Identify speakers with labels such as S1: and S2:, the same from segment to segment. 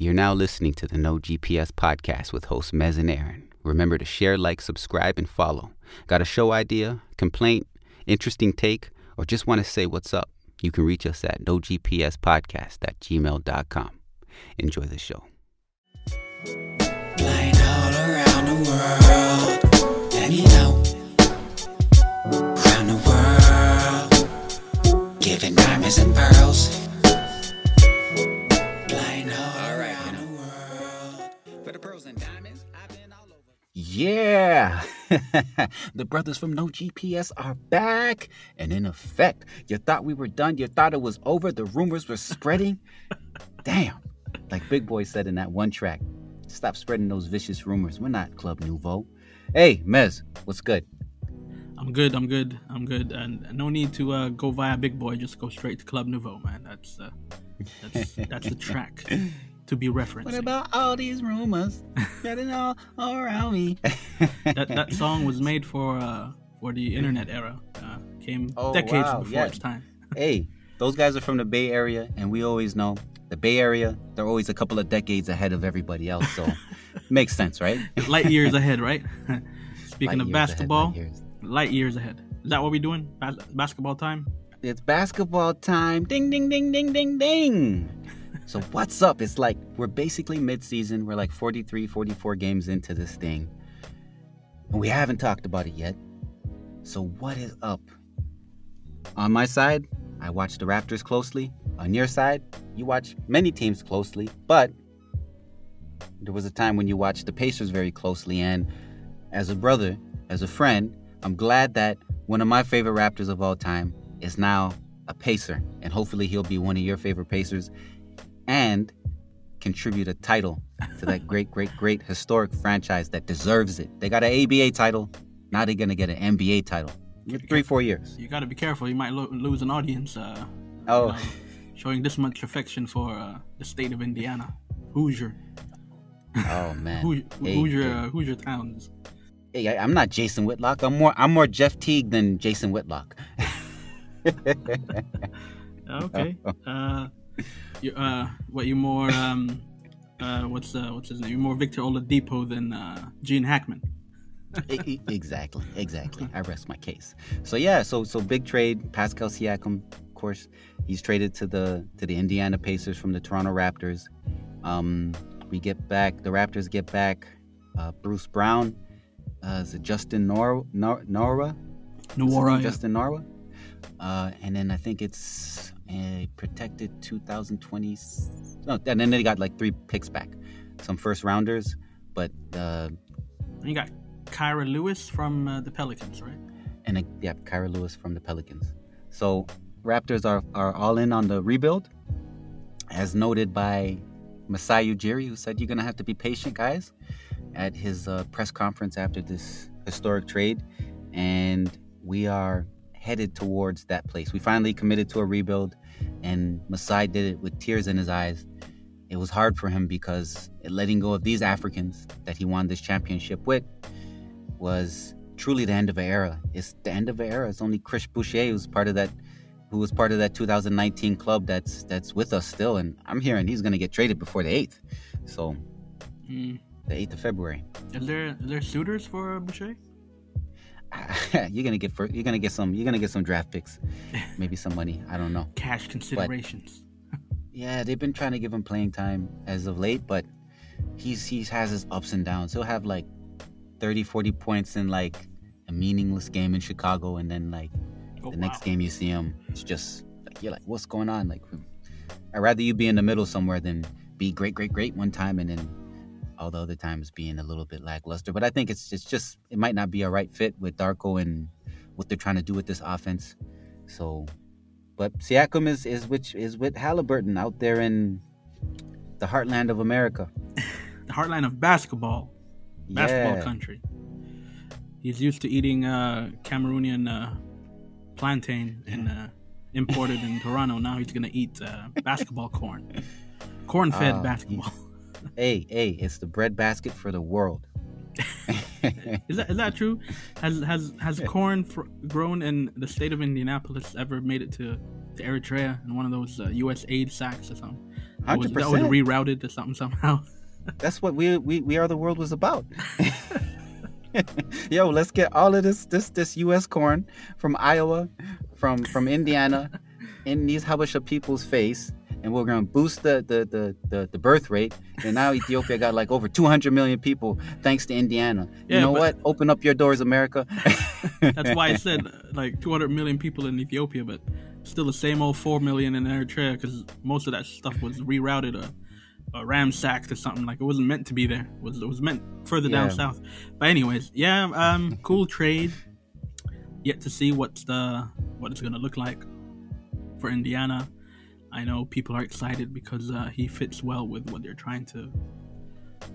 S1: You're now listening to the No GPS podcast with hosts Mez and Aharon. Remember to share, like, subscribe, and follow. Got a show idea, complaint, interesting take, or just want to say what's up? You can reach us at nogpspodcast at gmail.com. Enjoy the show.
S2: Flying all around the world. Let me know. Around the world. Giving diamonds and pearls. Flying
S1: Yeah! the brothers from No GPS are back and in effect. You thought we were done, you thought it was over, the rumors were spreading. Damn. Like Big Boy said in that one track, stop spreading those vicious rumors. We're not Club Nouveau. Hey, Mez, what's good?
S3: I'm good. I'm good. I'm good. And no need to uh, go via Big Boy. Just go straight to Club Nouveau, man. That's uh, that's that's the track to be referenced.
S1: What about all these rumors getting all, all around me?
S3: that? That song was made for uh, for the internet era. Uh, came
S1: Oh,
S3: decades
S1: wow,
S3: before
S1: yeah.
S3: its time.
S1: hey, those guys are from the Bay Area, and we always know the Bay Area, they're always a couple of decades ahead of everybody else. So makes sense, right?
S3: Light years ahead, right? Speaking
S1: Light
S3: of
S1: years ahead,
S3: basketball,
S1: light years.
S3: light years ahead. Is that what we're doing? Bas- basketball time?
S1: It's basketball time. Ding, ding, ding, ding, ding, ding. So, what's up? It's like we're basically mid season. We're like 43, 44 games into this thing. And we haven't talked about it yet. So, what is up? On my side, I watch the Raptors closely. On your side, you watch many teams closely. But there was a time when you watched the Pacers very closely. And as a brother, as a friend, I'm glad that one of my favorite Raptors of all time is now a Pacer. And hopefully he'll be one of your favorite Pacers and contribute a title to that great, great, great historic franchise that deserves it. They got an ABA title. Now they're going to get an NBA title. Three, four years.
S3: You got to be careful. You might lo- lose an audience. Uh,
S1: Oh,
S3: you know, showing this much affection for uh, the state of Indiana, Hoosier,
S1: oh man.
S3: Hoo-
S1: Hey,
S3: Hoosier,
S1: hey.
S3: uh, Hoosier towns.
S1: Hey, I- I'm not Jason Whitlock. I'm more I'm more Jeff Teague than Jason Whitlock.
S3: Okay. Uh, you, uh, what you more um, uh, what's uh, what's his name? You're more Victor Oladipo than uh, Gene Hackman.
S1: Exactly, exactly. I rest my case. So yeah, so so big trade. Pascal Siakam, of course, he's traded to the to the Indiana Pacers from the Toronto Raptors. Um, we get back the Raptors get back uh, Bruce Brown. Uh, is it Justin Nor Nor Norwa?
S3: Yeah.
S1: Justin Norwa. Uh, and then I think it's a protected 2020. No, and then they got like three picks back, some first rounders, but uh,
S3: You got Kira Lewis from uh, the Pelicans, right?
S1: and uh, yeah, Kira Lewis from the Pelicans. So Raptors are, are all in on the rebuild, as noted by Masai Ujiri, who said you're gonna have to be patient, guys, at his uh, press conference after this historic trade, and we are headed towards that place. We finally committed to a rebuild, and Masai did it with tears in his eyes. It was hard for him because letting go of these Africans that he won this championship with was truly the end of an era. It's the end of an era. It's only Chris Boucher who's part of that, who was part of that 2019 club that's that's with us still. And I'm hearing he's gonna get traded before the eighth, so
S3: Mm.
S1: the eighth of February.
S3: Is there is there suitors for Boucher?
S1: you're gonna get you're gonna get some you're gonna get some draft picks, maybe some money. I don't know.
S3: Cash considerations.
S1: Yeah, they've been trying to give him playing time as of late, but he's he's has his ups and downs. He'll have like 30, 40 points in like a meaningless game in Chicago, and then like
S3: Oh,
S1: the next game you see him, it's just like you're like, what's going on? Like, I'd rather you be in the middle somewhere than be great, great, great one time, and then all the other times being a little bit lackluster. But I think it's it's just it might not be a right fit with Darko and what they're trying to do with this offense. So, but Siakam is is which is with Halliburton out there in the heartland of America.
S3: The heartland of basketball, basketball
S1: Yeah.
S3: country. He's used to eating uh, Cameroonian uh, plantain and uh, imported in Toronto. Now he's gonna eat uh, basketball corn, corn-fed
S1: Ah,
S3: basketball.
S1: Hey, hey, it's the breadbasket for the world.
S3: Is that is that true? Has has has corn fr- grown in the state of Indianapolis ever made it to, to Eritrea in one of those uh, U.S. aid sacks or something? That was, that was rerouted to something somehow.
S1: That's what we, we we are the world was about. Yo, let's get all of this this this U.S. corn from Iowa, from from Indiana, in these Habesha people's face, and we're gonna boost the the, the the the birth rate. And now Ethiopia got like over 200 million people thanks to Indiana. You
S3: Yeah,
S1: know what? Open up your doors, America.
S3: That's why I said like 200 million people in Ethiopia, but still the same old 4 million in Eritrea because most of that stuff was rerouted or, or ramsacked or something. Like it wasn't meant to be there. It was it was meant further down
S1: Yeah.
S3: south. But anyways, yeah, um, cool trade. Yet to see what's the what it's gonna look like for Indiana. I know people are excited because uh, he fits well with what they're trying to,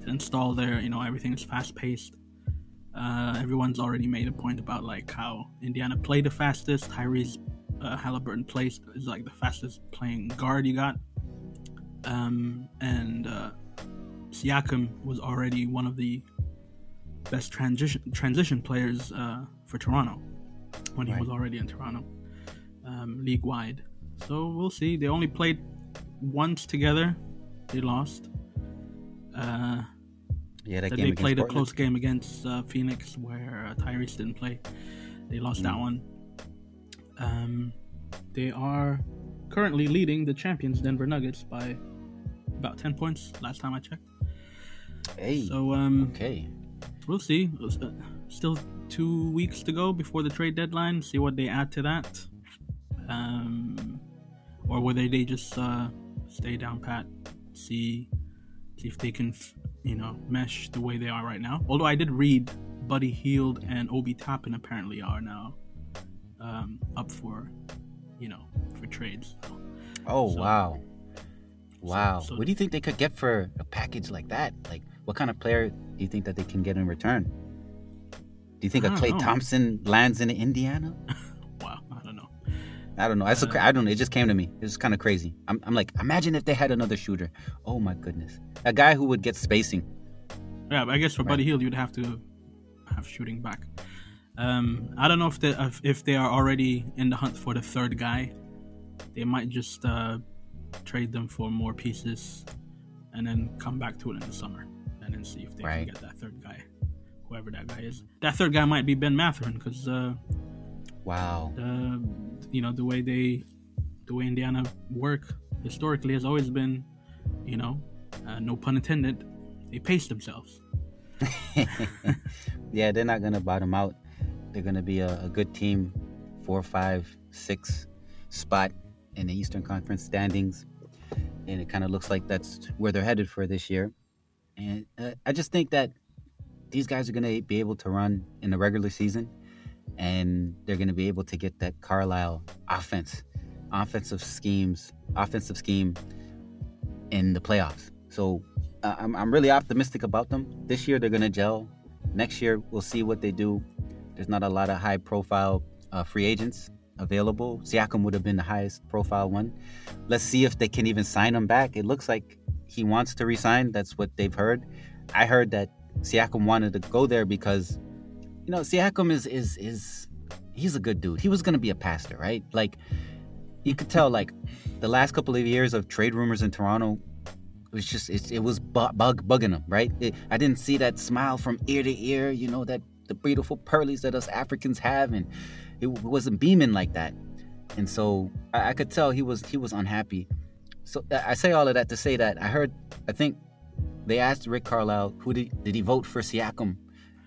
S3: to install there. You know, everything is fast paced. Uh, everyone's already made a point about like how Indiana played the fastest. Tyrese uh, Halliburton plays is like the fastest playing guard you got, um, and uh, Siakam was already one of the best transition transition players uh, for Toronto when he
S1: Right.
S3: was already in Toronto, um, league wide. So we'll see. They only played once together. They lost. Uh,
S1: yeah, that
S3: that
S1: game
S3: they played a close game against uh, Phoenix where uh, Tyrese didn't play. They lost that
S1: Mm.
S3: one. Um, they are currently leading the champions Denver Nuggets by about 10 points last time I checked.
S1: Hey,
S3: So um,
S1: okay.
S3: we'll see. Uh, Still two weeks to go before the trade deadline. See what they add to that. Um, or whether they just uh, stay down pat, see see if they can, you know, mesh the way they are right now. Although I did read Buddy Hield and Obi Toppin apparently are now um, up for, you know, for trades. So,
S1: Oh
S3: So-
S1: wow, wow.
S3: so-
S1: what do you think they could get for a package like that? Like, what kind of player do you think that they can get in return? Do you think a Clay
S3: know.
S1: Thompson lands in Indiana?
S3: I don't know.
S1: That's a
S3: Uh,
S1: cra- I don't know. It just came to me. It's kind of crazy. I'm, I'm like, imagine if they had another shooter. Oh my goodness, a guy who would get spacing.
S3: Yeah, but I guess for Buddy Hield, you'd have to have shooting back. Um, I don't know if they if, if they are already in the hunt for the third guy. They might just uh, trade them for more pieces, and then come back to it in the summer, and then see if they
S1: Right.
S3: can get that third guy, whoever that guy is. That third guy might be Ben Mathurin because uh,
S1: Wow.
S3: the you know the way they the way Indiana work historically has always been, you know, uh, no pun intended, they pace themselves.
S1: yeah, they're not gonna bottom out. They're gonna be a, a good team, four, five, six spot in the Eastern Conference standings, and it kind of looks like that's where they're headed for this year. And uh, I just think that these guys are gonna be able to run in the regular season, and they're gonna be able to get that Carlisle offense, offensive schemes, offensive scheme in the playoffs. So uh, I'm, I'm really optimistic about them. This year they're gonna gel. Next year we'll see what they do. There's not a lot of high profile uh, free agents available. Siakam would have been the highest profile one. Let's see if they can even sign him back. It looks like he wants to resign. That's what they've heard. I heard that Siakam wanted to go there because, you know, Siakam is is is he's a good dude. He was gonna be a pastor, right? Like you could tell, like the last couple of years of trade rumors in Toronto it was just it, it was bu- bug bugging him right it, i didn't see that smile from ear to ear you know that the beautiful pearlies that us africans have and it wasn't beaming like that and so I, I could tell he was he was unhappy so I- i say all of that to say that i heard i think they asked rick carlisle who did, did he vote for siakam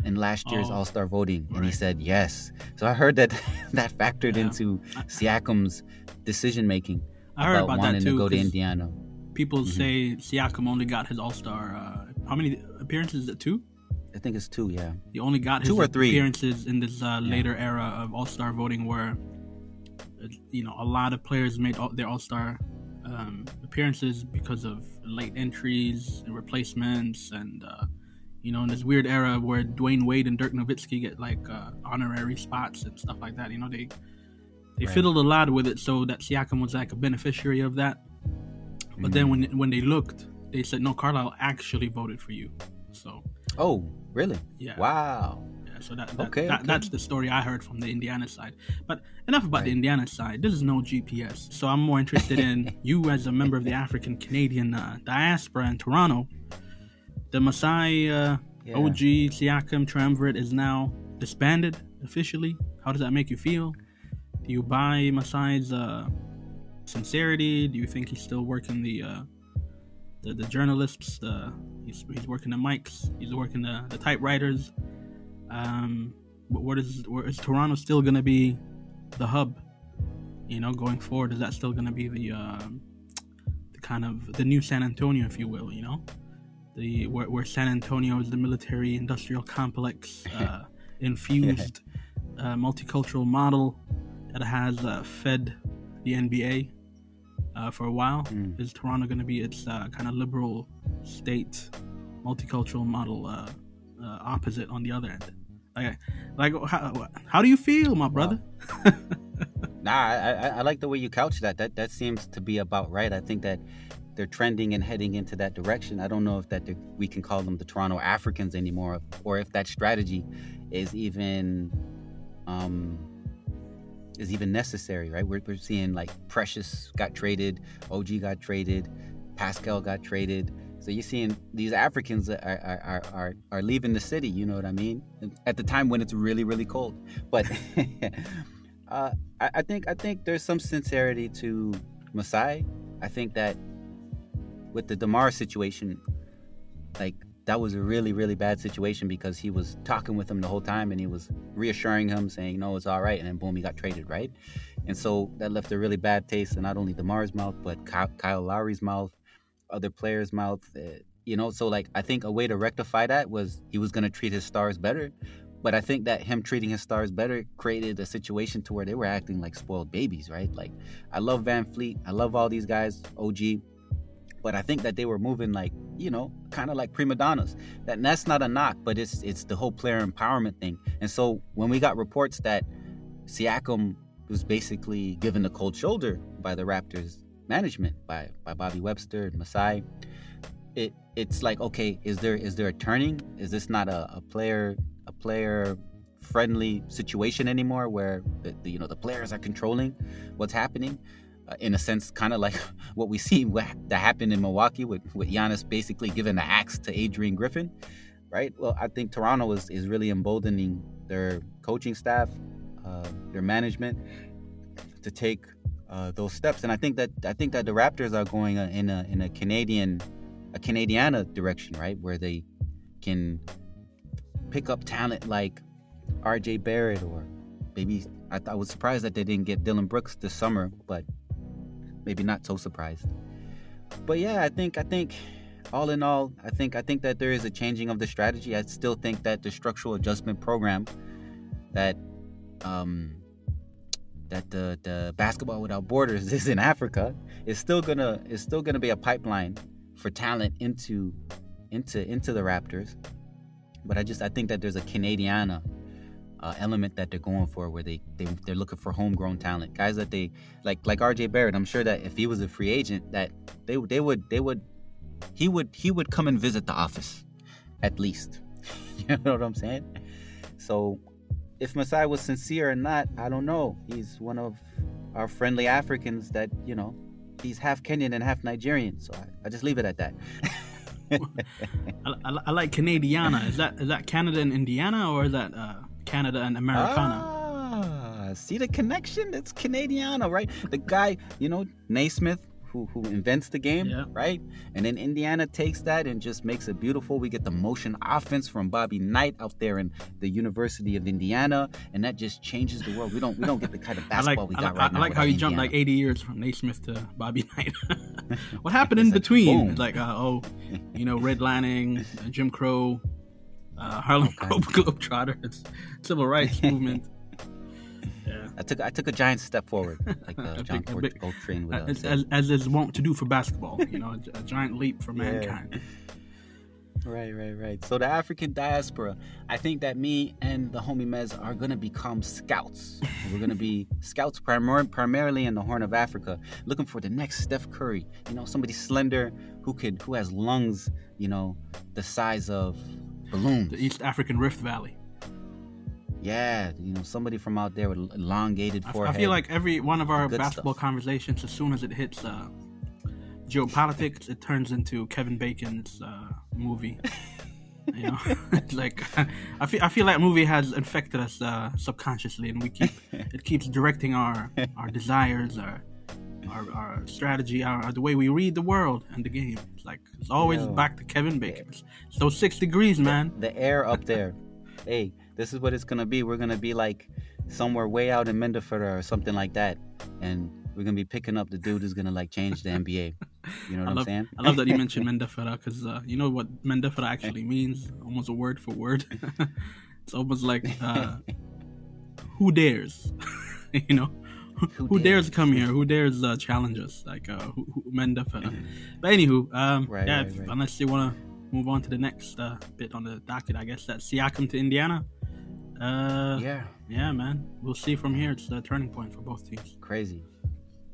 S1: in last year's
S3: Oh,
S1: all-star voting and he said yes so i heard that that factored
S3: Yeah.
S1: into siakam's decision making
S3: I heard about
S1: wanting
S3: that too.
S1: to go to indiana
S3: People
S1: Mhm.
S3: say Siakam only got his All Star. Uh, how many appearances? Is it two?
S1: i think it's two yeah
S3: He only got his
S1: Two or three.
S3: appearances in this uh, later era of All Star voting, where uh, you know a lot of players made all, their All Star um, appearances because of late entries and replacements, and uh, you know in this weird era where Dwyane Wade and Dirk Nowitzki get like uh, honorary spots and stuff like that. You know they they
S1: Right.
S3: fiddled a lot with it, so that Siakam was like a beneficiary of that. But then when when they looked, they said no, Carlisle actually voted for you. So
S1: Oh, really?
S3: yeah,
S1: Wow.
S3: yeah. So that, that,
S1: Okay,
S3: that
S1: okay.
S3: that's the story I heard from the Indiana side. But enough about the Indiana side. This is no GPS, so I'm more interested in you as a member of the African Canadian uh, diaspora in Toronto. The Masai uh,
S1: Yeah.
S3: OG Siakam Triumvirate is now disbanded officially. How does that make you feel? Do you buy Masai's uh, sincerity? Do you think he's still working the uh, the, the journalists? The, he's, he's working the mics. He's working the, the typewriters. Um, what, what is where is Toronto still going to be the hub? You know, going forward, is that still going to be the um, the kind of the new San Antonio, if you will? You know, the where, where San Antonio is the military industrial complex uh, infused uh, multicultural model that has uh, fed the NBA uh, for a while.
S1: Mm.
S3: Is Toronto going to be its uh, kind of liberal state multicultural model uh, uh, opposite on the other end? Like, like how, how do you feel, my brother?
S1: Nah, I, I, I like the way you couch that. That that seems to be about right. I think that they're trending and heading into that direction. I don't know if that we can call them the Toronto Africans anymore, or if that strategy is even um, is even necessary. Right? We're, we're seeing like Precious got traded, OG got traded, Pascal got traded. So you're seeing these Africans are, are, are, are, leaving the city. You know what I mean? At the time when it's really really cold, but. Uh, I, I think I think there's some sincerity to Masai. I think that with the Demar situation, like that was a really really bad situation because he was talking with him the whole time and he was reassuring him, saying no, it's all right, and then boom, he got traded, right? And so that left a really bad taste in not only Demar's mouth but Kyle, Lowry's mouth, other players' mouth. Uh, you know, so like I think a way to rectify that was he was gonna treat his stars better. But I think that him treating his stars better created a situation to where they were acting like spoiled babies, right? Like I love VanVleet, I love all these guys, OG, but I think that they were moving like, you know, kind of like prima donnas. That that's not a knock, but it's it's the whole player empowerment thing. And so when we got reports that Siakam was basically given the cold shoulder by the Raptors management, by by Bobby Webster and Masai, it it's like okay, is there is there a turning? Is this not a, a player a player friendly situation anymore where the, the you know the players are controlling what's happening? Uh, in a sense, kind of like what we see that happened in Milwaukee with, with Giannis basically giving the axe to Adrian Griffin, right? Well, I think Toronto is, is really emboldening their coaching staff, uh, their management to take uh, those steps, and I think that I think that the Raptors are going uh, in a in a Canadian a Canadiana direction, right, where they can pick up talent like R.J. Barrett or maybe I, I was surprised that they didn't get Dillon Brooks this summer, but maybe not so surprised. But yeah, I think I think all in all, I think I think that there is a changing of the strategy. I still think that the structural adjustment program that um that the the basketball without borders is in Africa is still gonna is still gonna be a pipeline for talent into into into the Raptors. But I just I think that there's a Canadiana uh, element that they're going for where they, they they're looking for homegrown talent. Guys that they like like RJ Barrett I'm sure that if he was a free agent that they they would they would he would he would come and visit the office at least. You know what I'm saying? So if Masai was sincere or not I don't know. He's one of our friendly Africans that you know he's half Kenyan and half Nigerian so I, I just leave it at that.
S3: I, I, I like Canadiana. Is that is that Canada and Indiana or is that uh, Canada and Americana?
S1: Ah, see the connection? It's Canadiana, right? The guy, you know, Naismith, who who invents the game,
S3: Yeah.
S1: right? And then Indiana takes that and just makes it beautiful. We get the motion offense from Bobby Knight out there in the University of Indiana, and that just changes the world. We don't we don't get the kind of
S3: I like
S1: basketball we
S3: I
S1: got
S3: like,
S1: right
S3: I
S1: now.
S3: like how you jumped like 80 years from Naismith to Bobby Knight. what happened in
S1: like,
S3: between?
S1: boom.
S3: Like uh, oh, you know, redlining, uh, Jim Crow, uh, Harlem Globe Globetrotters, civil rights movement. Yeah.
S1: I took I took a giant step forward, like
S3: big-
S1: John
S3: big-
S1: Coltrane would
S3: As, as, as is wont to do for basketball, you know, a, a giant leap for
S1: Yeah.
S3: mankind.
S1: Right, right, right. So the African diaspora, I think that me and the homie Mez are gonna become scouts. We're gonna be scouts primar- primarily in the Horn of Africa, looking for the next Steph Curry. You know, somebody slender who could who has lungs, you know, the size of balloons.
S3: The East African Rift Valley.
S1: Yeah, you know, somebody from out there with elongated
S3: I, I feel like every one of our
S1: Good
S3: basketball
S1: stuff.
S3: conversations, as soon as it hits uh, geopolitics, it turns into Kevin Bacon's uh, movie. you know, it's like I feel I feel that movie has infected us uh, subconsciously, and we keep it keeps directing our our desires, our our, our strategy, our, our- the way we read the world and the game. It's like it's always
S1: Yo.
S3: back to Kevin Bacon. Those six degrees, man.
S1: the air up there. hey, this is what it's gonna be. We're gonna be like somewhere way out in Mendefera or something like that, and we're gonna be picking up the dude who's gonna like change the NBA. You know what
S3: I
S1: I'm
S3: love,
S1: saying?
S3: I love that you mentioned Mendefera because uh, you know what Mendefera actually means, almost a word for word. it's almost like uh, who dares, you know, who,
S1: Who
S3: dares
S1: dares?
S3: come here, who dares uh, challenge us, like uh, who, who, Mendefera. but anywho, um,
S1: Right,
S3: yeah,
S1: right,
S3: if-
S1: right.
S3: unless you want to move on to the next uh, bit on the docket, I guess that's Siakam to Indiana. Uh,
S1: Yeah,
S3: yeah, man, we'll see from here. It's the turning point for both teams.
S1: crazy.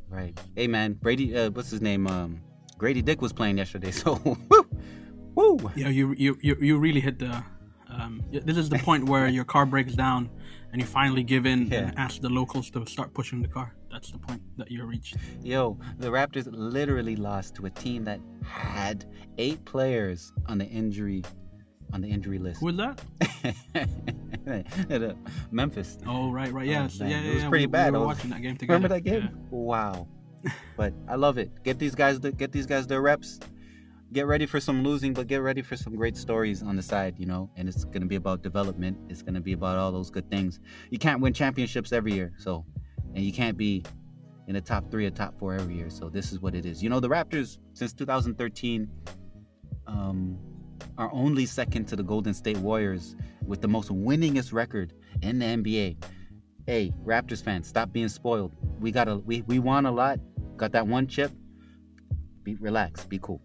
S1: Right. Hey man, Brady. Uh, what's his name? Um, Gradey Dick was playing yesterday. So woo, woo.
S3: Yeah, you you you, you really hit the. Um, this is the point where your car breaks down, and you finally give in
S1: Yeah.
S3: and ask the locals to start pushing the car. That's the point that you reached.
S1: Yo, the Raptors literally lost to a team that had eight players on the injury on the injury list.
S3: Who was that?
S1: Memphis.
S3: Oh, right, right, yeah,
S1: Oh,
S3: so,
S1: man,
S3: yeah,
S1: it was
S3: yeah,
S1: pretty
S3: we,
S1: bad.
S3: We were
S1: was-
S3: watching that game together.
S1: Remember that game?
S3: Yeah.
S1: Wow. but I love it. Get these guys the get these guys their reps. Get ready for some losing, but get ready for some great stories on the side, you know. And it's gonna be about development. It's gonna be about all those good things. You can't win championships every year, so and you can't be in the top three or top four every year. So this is what it is. You know, the Raptors since 2013 um, are only second to the Golden State Warriors with the most winningest record in the NBA. Hey, Raptors fans, stop being spoiled. We got a we, we won a lot. Got that one chip. Be relax, be cool.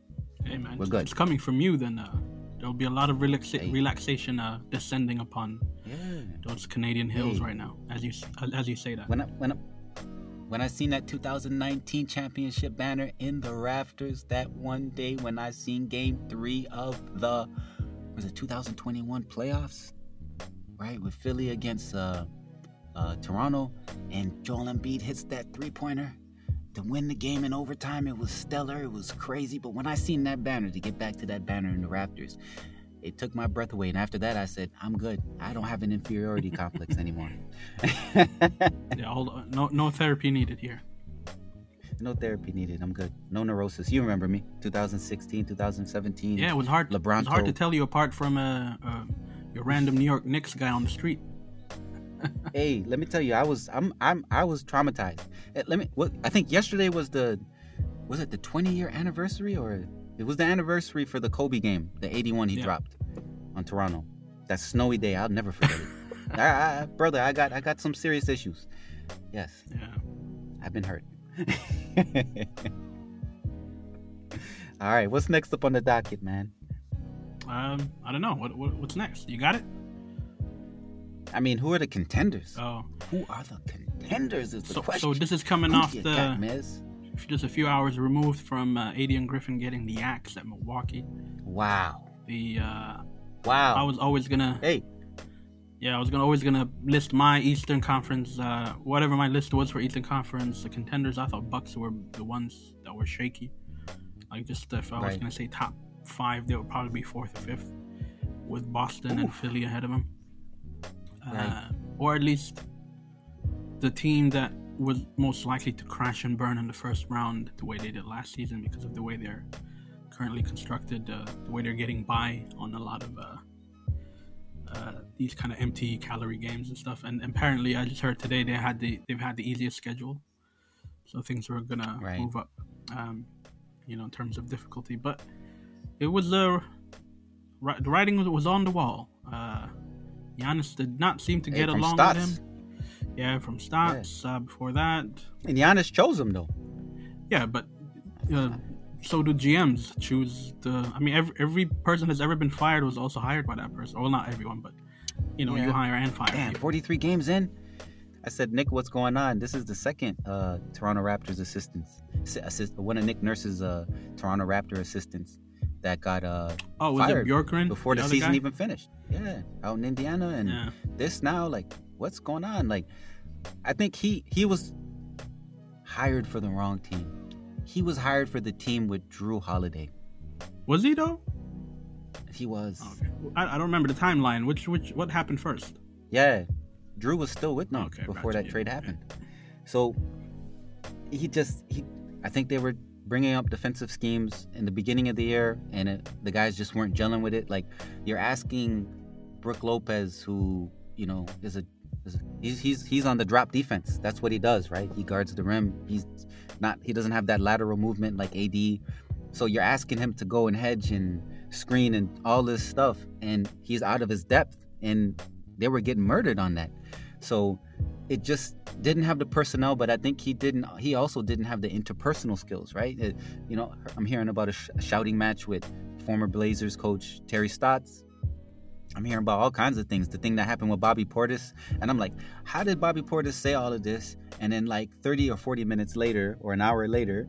S3: Hey, man,
S1: We're good.
S3: It's coming from you, then uh, there'll be a lot of relaxa-
S1: Hey.
S3: relaxation uh, descending upon
S1: Yeah.
S3: those Canadian hills
S1: Hey.
S3: right now, as you as you say that.
S1: When I when I, when I seen that 2019 championship banner in the rafters that one day when I seen game three of the was it 2021 playoffs, right? With Philly against uh, uh, Toronto, and Joel Embiid hits that three pointer to win the game in overtime. It was stellar. It was crazy. But when I seen that banner, to get back to that banner in the Raptors, it took my breath away. And after that, I said, I'm good. I don't have an inferiority complex anymore.
S3: Yeah. No, no therapy needed here.
S1: No therapy needed. I'm good. No neurosis. You remember me? 2016, 2017.
S3: Yeah, it was hard.
S1: LeBron
S3: it was hard to tell you apart from uh, uh, your random New York Knicks guy on the street.
S1: Hey, let me tell you, I was I'm I'm I was traumatized. Eh, Let me. What I think yesterday was the was it the 20 year anniversary or it was the anniversary for the Kobe game, the 81 he
S3: Yeah.
S1: dropped on Toronto. That snowy day, I'll never forget it. I, I, brother, I got I got some serious issues. Yes,
S3: Yeah.
S1: I've been hurt. All right, what's next up on the docket, man?
S3: Um, I don't know. What, what what's next? You got it?
S1: I mean, who are the contenders?
S3: Oh,
S1: Who are the contenders? Is the
S3: so
S1: question.
S3: so this is coming
S1: Who
S3: off the
S1: got,
S3: just a few hours removed from uh, Adrian Griffin getting the axe at Milwaukee.
S1: Wow,
S3: The uh,
S1: wow.
S3: I was always gonna
S1: hey,
S3: yeah I was gonna always gonna list my Eastern Conference uh, whatever my list was for Eastern Conference the contenders. I thought Bucks were the ones that were shaky. Like just if I was
S1: Right.
S3: gonna say top five, they would probably be fourth or fifth, with Boston and Philly ahead of them. Uh,
S1: Right.
S3: or at least the team that was most likely to crash and burn in the first round the way they did last season because of the way they're currently constructed, uh, the way they're getting by on a lot of uh, uh, these kind of empty calorie games and stuff. And apparently, I just heard today they had the they've had the easiest schedule, so things were gonna
S1: Right.
S3: move up, um, you know, in terms of difficulty. But it was uh, the writing was, was on the wall. Uh, Giannis did not seem to get
S1: from
S3: along
S1: Stotts.
S3: with him. Yeah, from Stotts. Uh, before that,
S1: And Giannis chose him though.
S3: yeah, but uh, so do GMs choose the. I mean, every every person that's ever been fired was also hired by that person. Well, not everyone, but you know, you hire and fire.
S1: Damn, 43 games in. I said, Nick, what's going on? This is the second uh, Toronto Raptors assistants, assist, one of Nick Nurse's uh, Toronto Raptor assistants that got uh
S3: Oh, was
S1: fired
S3: it Bjorkgren
S1: before the,
S3: other
S1: season
S3: guy?
S1: even finished. Yeah, out in Indiana, and
S3: Yeah.
S1: this now, like, what's going on? Like, I think he he was hired for the wrong team. He was hired for the team with Jrue Holiday.
S3: Was he though?
S1: He was.
S3: Okay. I, I don't remember the timeline. Which which what happened first?
S1: Yeah, Jrue was still with them
S3: Okay,
S1: before
S3: gotcha,
S1: that
S3: yeah,
S1: trade happened. So he just he, I think they were bringing up defensive schemes in the beginning of the year, and it, the guys just weren't gelling with it. Like you're asking Brook Lopez, who you know is a, is a he's he's he's on the drop defense. That's what he does, right? He guards the rim. He's not he doesn't have that lateral movement like AD. So you're asking him to go and hedge and screen and all this stuff, and he's out of his depth, and they were getting murdered on that. So it just didn't have the personnel, but I think he didn't. He also didn't have the interpersonal skills, right? It- you know, I'm hearing about a, sh- a shouting match with former Blazers coach Terry Stotts. I'm hearing about all kinds of things. The thing that happened with Bobby Portis, and I'm like, how did Bobby Portis say all of this? And then like 30 or 40 minutes later, or an hour later,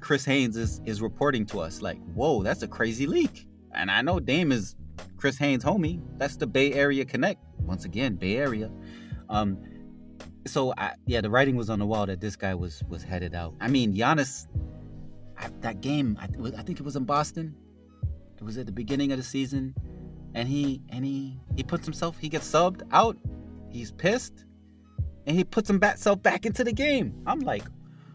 S1: Chris Haynes is is reporting to us like, whoa, that's a crazy leak. And I know Dame is Chris Haynes' homie. That's the Bay Area Connect. Once again, Bay Area. Um, so I, yeah, the writing was on the wall that this guy was was headed out. I mean, Giannis, I, that game, I, I think it was in Boston. It was at the beginning of the season, and he and he he puts himself. He gets subbed out. He's pissed, and he puts himself back into the game. I'm like,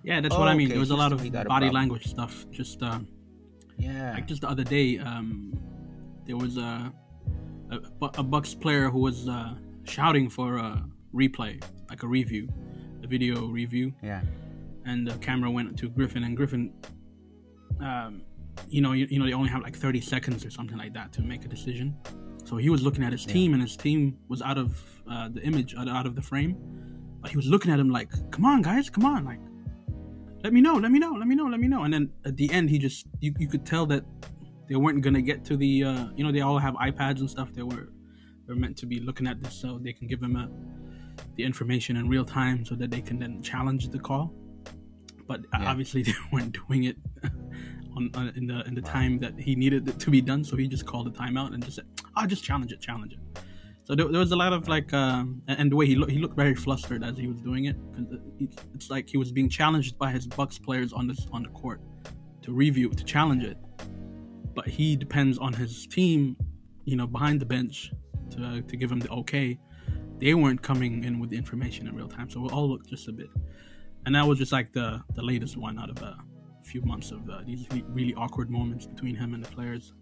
S3: Yeah, that's what I mean.
S1: Okay,
S3: There was a lot of body
S1: problem.
S3: language stuff. Just uh,
S1: yeah,
S3: like just the other day, um, there was a, a a Bucks player who was uh, shouting for a replay, like a review, a video review,
S1: yeah,
S3: and the camera went to Griffin, and Griffin, um, you know, you, you know, they only have like 30 seconds or something like that to make a decision. So he was looking at his team, and his team was out of uh, the image, out, out of the frame. But he was looking at him like, "Come on, guys, come on, like, let me know, let me know, let me know, let me know." And then at the end, he just you, you could tell that they weren't gonna get to the, uh, you know, they all have iPads and stuff. They were they're meant to be looking at this so they can give him a, the information in real time so that they can then challenge the call. But uh,
S1: Yeah.
S3: obviously they weren't doing it on, on in the in the time that he needed it to be done. So he just called a timeout and just said, "I'll just challenge it, challenge it." So there, there was a lot of like, um, and the way he looked, he looked very flustered as he was doing it. it's like he was being challenged by his Bucks players on this on the court to review to challenge it, but he depends on his team, you know, behind the bench to to give him the okay. They weren't coming in with the information in real time, so it all looked just a bit. And that was just like the the latest one out of a few months of uh, these really awkward moments between him and the players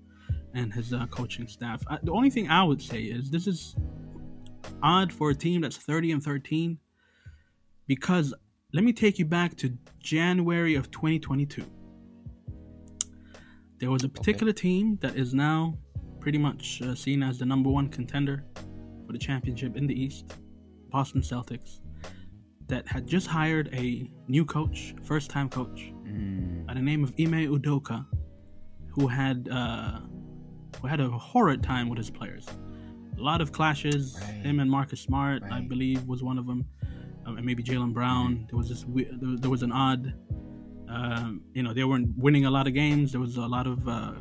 S3: and his uh, coaching staff. I, the only thing I would say is this is odd for a team that's 30 and 13 because let me take you back to January of 2022. There was a particular team that is now pretty much uh, seen as the number one contender for the championship in the East, Boston Celtics, that had just hired a new coach, first time coach,
S1: Mm,
S3: by the name of Ime Udoka, who had uh, who had a horrid time with his players. A lot of clashes.
S1: Right.
S3: Him and Marcus Smart, I believe, was one of them, um, and maybe Jaylen Brown. There was this we- there, there was an odd, um, you know, they weren't winning a lot of games. There was a lot of, uh,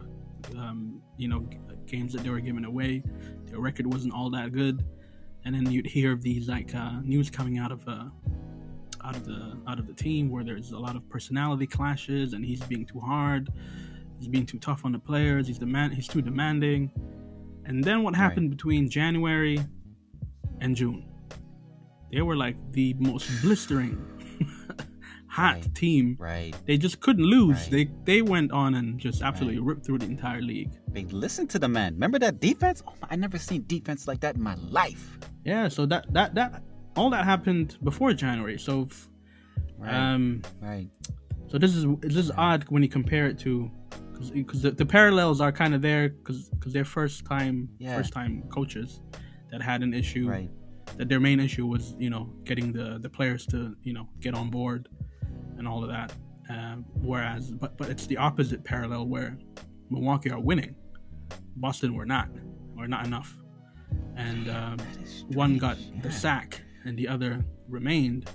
S3: um, you know, g- games that they were giving away. Their record wasn't all that good, and then you'd hear of these like uh, news coming out of. Uh, out of the out of the team where there's a lot of personality clashes and he's being too hard. He's being too tough on the players. He's demand he's too demanding. And then what happened between January and June? They were like the most blistering hot
S1: Right.
S3: team
S1: right.
S3: they just couldn't lose
S1: Right.
S3: they they went on and just absolutely ripped through the entire league
S1: Big, listen to the man. Remember that defense? Oh, my, I never seen defense like that in my life.
S3: yeah so that that that all that happened before January so
S1: Right.
S3: um
S1: right.
S3: So this is this is odd when you compare it to because the, the parallels are kind of there because they're first time
S1: Yeah.
S3: first time coaches that had an issue
S1: Right.
S3: that their main issue was you know getting the the players to you know get on board and all of that um, whereas but but it's the opposite parallel where Milwaukee are winning Boston were not or not enough and um, one got the sack and the other remained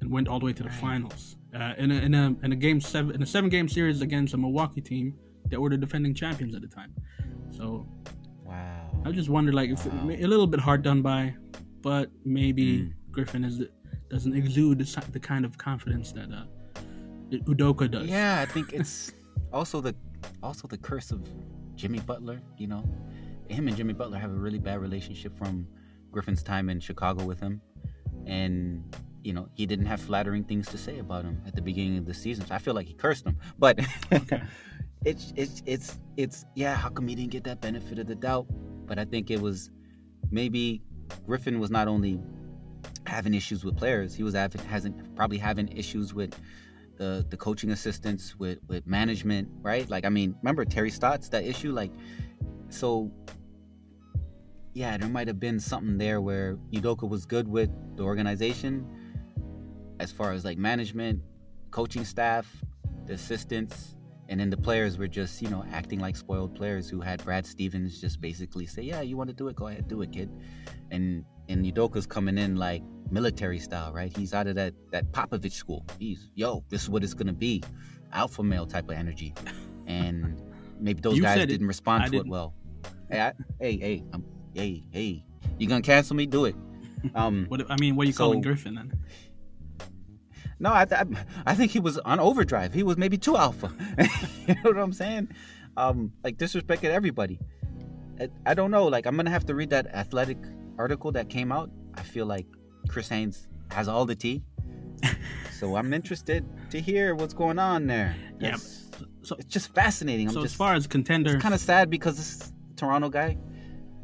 S3: and went all the way to the
S1: Right.
S3: finals. Uh, in, a, in a in a game seven in a seven game series against a Milwaukee team that were the defending champions at the time. So
S1: Wow.
S3: I just wonder, like, if
S1: Wow.
S3: a little bit hard done by, but maybe
S1: Mm.
S3: Griffin is doesn't exude the, the kind of confidence that uh, Udoka does.
S1: Yeah, I think it's also the also the curse of Jimmy Butler. You know, him and Jimmy Butler have a really bad relationship from Griffin's time in Chicago with him, and you know he didn't have flattering things to say about him at the beginning of the season. So I feel like he cursed him, but. It's it's it's it's yeah. How come he didn't get that benefit of the doubt? But I think it was maybe Griffin was not only having issues with players, he was having hasn't probably having issues with the the coaching assistants, with with management, right? Like I mean, remember Terry Stotts that issue, like so. Yeah, there might have been something there where Udoka was good with the organization, as far as like management, coaching staff, the assistants, and then the players were just, you know, acting like spoiled players who had Brad Stevens just basically say, "Yeah, you want to do it, go ahead, do it, kid." And and Udoka's coming in like military style, right? He's out of that that Popovich school. He's, "Yo, this is what it's gonna be, alpha male type of energy." And maybe those
S3: You
S1: guys didn't respond
S3: I
S1: to
S3: didn't.
S1: it well. Hey, I, hey, hey, um, hey, hey, you gonna cancel me? Do it. Um,
S3: What I mean, what are you
S1: So-
S3: calling Griffin then?
S1: No, I, I, I think he was on overdrive. He was maybe too alpha. you know what I'm saying? Um, like disrespected everybody. I, I don't know. Like I'm gonna have to read that athletic article that came out. I feel like Chris Haynes has all the tea. so I'm interested to hear what's going on there.
S3: Yeah, So,
S1: it's just fascinating. I'm
S3: so
S1: just
S3: as far as contender,
S1: kind of sad because this Toronto guy.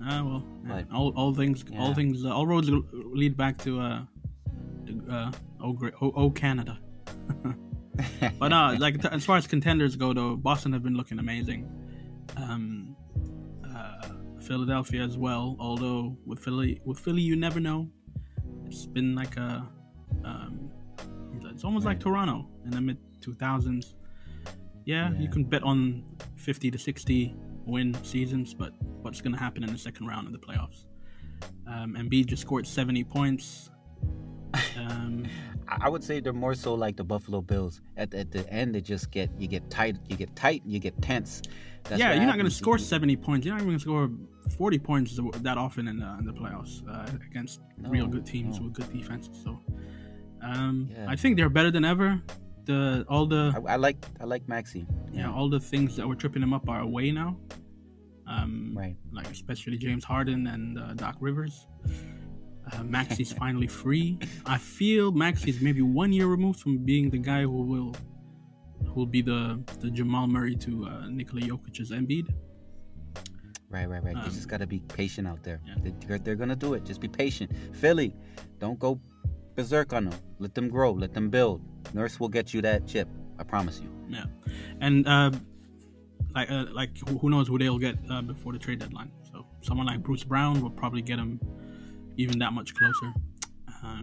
S3: uh, well, all, all things, all things, uh, all roads lead back to uh, uh, oh, great, oh, oh, Canada. But uh, like t- as far as contenders go, though, Boston have been looking amazing. Um, uh, Philadelphia as well. Although with Philly, with Philly, you never know. It's been like a, um, it's almost like Toronto in the mid two thousands. Yeah, you can bet on fifty to sixty win seasons, but what's going to happen in the second round of the playoffs? Um, Embiid just scored seventy points. Um,
S1: I would say they're more so like the Buffalo Bills. At, at the end, they just get you get tight, you get tight, you get tense. That's
S3: yeah, you're not going to score 70 points. You're not even going to score 40 points that often in the, in the playoffs uh, against real good teams
S1: no.
S3: with good defenses. So, um,
S1: Yeah.
S3: I think they're better than ever. The all the
S1: I, I like I like Maxey.
S3: yeah all the things that were tripping them up are away now. Um,
S1: Right.
S3: like especially James Harden and uh, Doc Rivers. Uh, Maxey's finally free. I feel Max is maybe one year removed from being the guy who will who will be the the Jamal Murray to uh, Nikola Jokic's Embiid.
S1: Right, right, right.
S3: Um,
S1: you just gotta be patient out there.
S3: yeah.
S1: They, they're, they're gonna do it. Just be patient. Philly, don't go berserk on them. Let them grow. Let them build. Nurse will get you that chip. I promise you.
S3: Yeah, and uh, like uh, like who who knows who they'll get uh, before the trade deadline. So someone like Bruce Brown will probably get him even that much closer. Uh,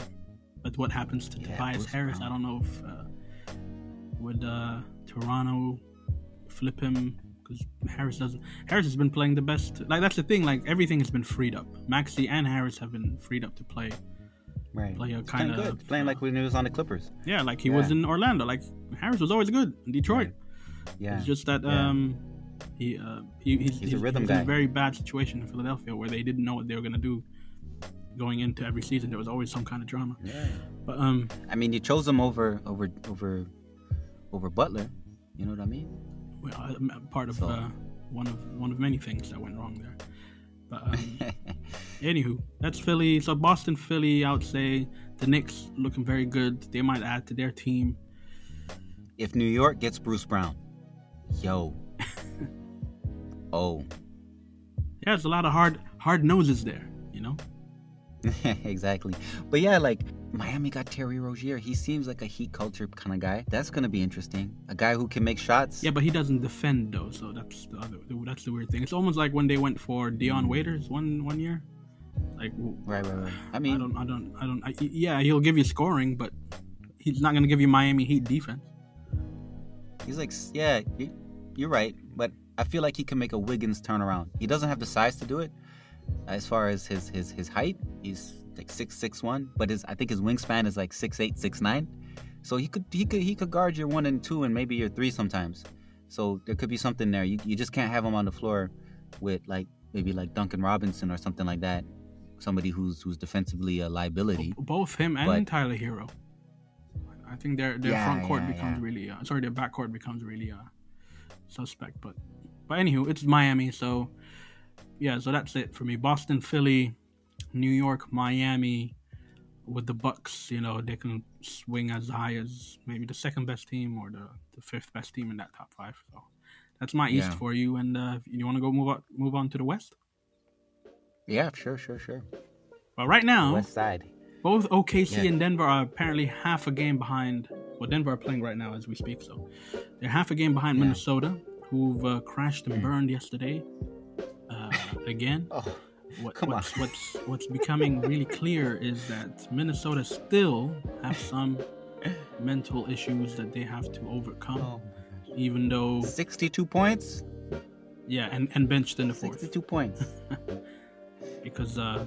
S3: but what happens to
S1: Yeah,
S3: Tobias Harris?
S1: Brown.
S3: I don't know if uh, would uh, Toronto flip him because Harris doesn't. Harris has been playing the best. Like that's the thing. Like everything has been freed up. Maxey and Harris have been freed up to play.
S1: Right.
S3: Play a
S1: He's playing
S3: kinda,
S1: good. Playing like when he was on the Clippers.
S3: Yeah, like he was
S1: Yeah.
S3: in Orlando. Like Harris was always good in Detroit.
S1: Yeah.
S3: It's just that
S1: Yeah.
S3: um, he, uh, he he's,
S1: He's a rhythm
S3: he was in a very bad situation in Philadelphia where they didn't know what they were gonna do going into every season. There was always some kind of drama.
S1: yeah.
S3: But um,
S1: I mean, you chose him over over over over Butler. You know what I mean?
S3: well, I'm part of
S1: So-
S3: uh, one of one of many things that went wrong there. But um, anywho, that's Philly. So Boston, Philly, I would say the Knicks looking very good. They might add to their team.
S1: if New York gets Bruce Brown, yo, oh,
S3: Yeah, there's a lot of hard hard noses there. You know.
S1: exactly. But yeah, like Miami got Terry Rozier. He seems like a heat culture kind of guy. That's gonna be interesting. A guy who can make shots.
S3: Yeah, but he doesn't defend though, so that's the other. That's the weird thing. It's almost like when they went for Dion Waiters one one year. Like,
S1: Right, right, right. I mean, I
S3: don't, I don't, I don't. I, yeah, he'll give you scoring, but he's not gonna give you Miami Heat defense.
S1: he's like, yeah, you- you're right. But I feel like he can make a Wiggins turnaround. He doesn't have the size to do it. As far as his his his height, he's like six six one, but his I think his wingspan is like six eight six nine. So he could he could he could guard your one and two and maybe your three sometimes. So there could be something there. You you just can't have him on the floor with like maybe like Duncan Robinson or something like that. Somebody who's who's defensively a liability.
S3: Both him and
S1: But-
S3: Tyler Herro. I think their their
S1: Yeah,
S3: front court
S1: yeah,
S3: becomes
S1: yeah.
S3: really uh, sorry their back court becomes really uh, suspect. But but anywho, it's Miami, so yeah, so that's it for me. Boston, Philly, New York, Miami. With the Bucks, you know, they can swing as high as maybe the second best team or the, the fifth best team in that top five. So that's my East
S1: Yeah.
S3: for you. And uh, you want to go move on move on to the West?
S1: Yeah, sure, sure, sure.
S3: Well, right now,
S1: West side.
S3: Both OKC
S1: Yeah.
S3: and Denver are apparently half a game behind. Well, Denver are playing right now as we speak, so they're half a game behind
S1: Yeah.
S3: Minnesota, who've uh, crashed and
S1: Mm.
S3: burned yesterday. Again,
S1: Oh,
S3: what,
S1: come on.
S3: what's, what's what's becoming really clear is that Minnesota still have some mental issues that they have to overcome.
S1: oh.
S3: Even though,
S1: 62 points.
S3: yeah, and, and benched in the fourth
S1: 62 points.
S3: because uh,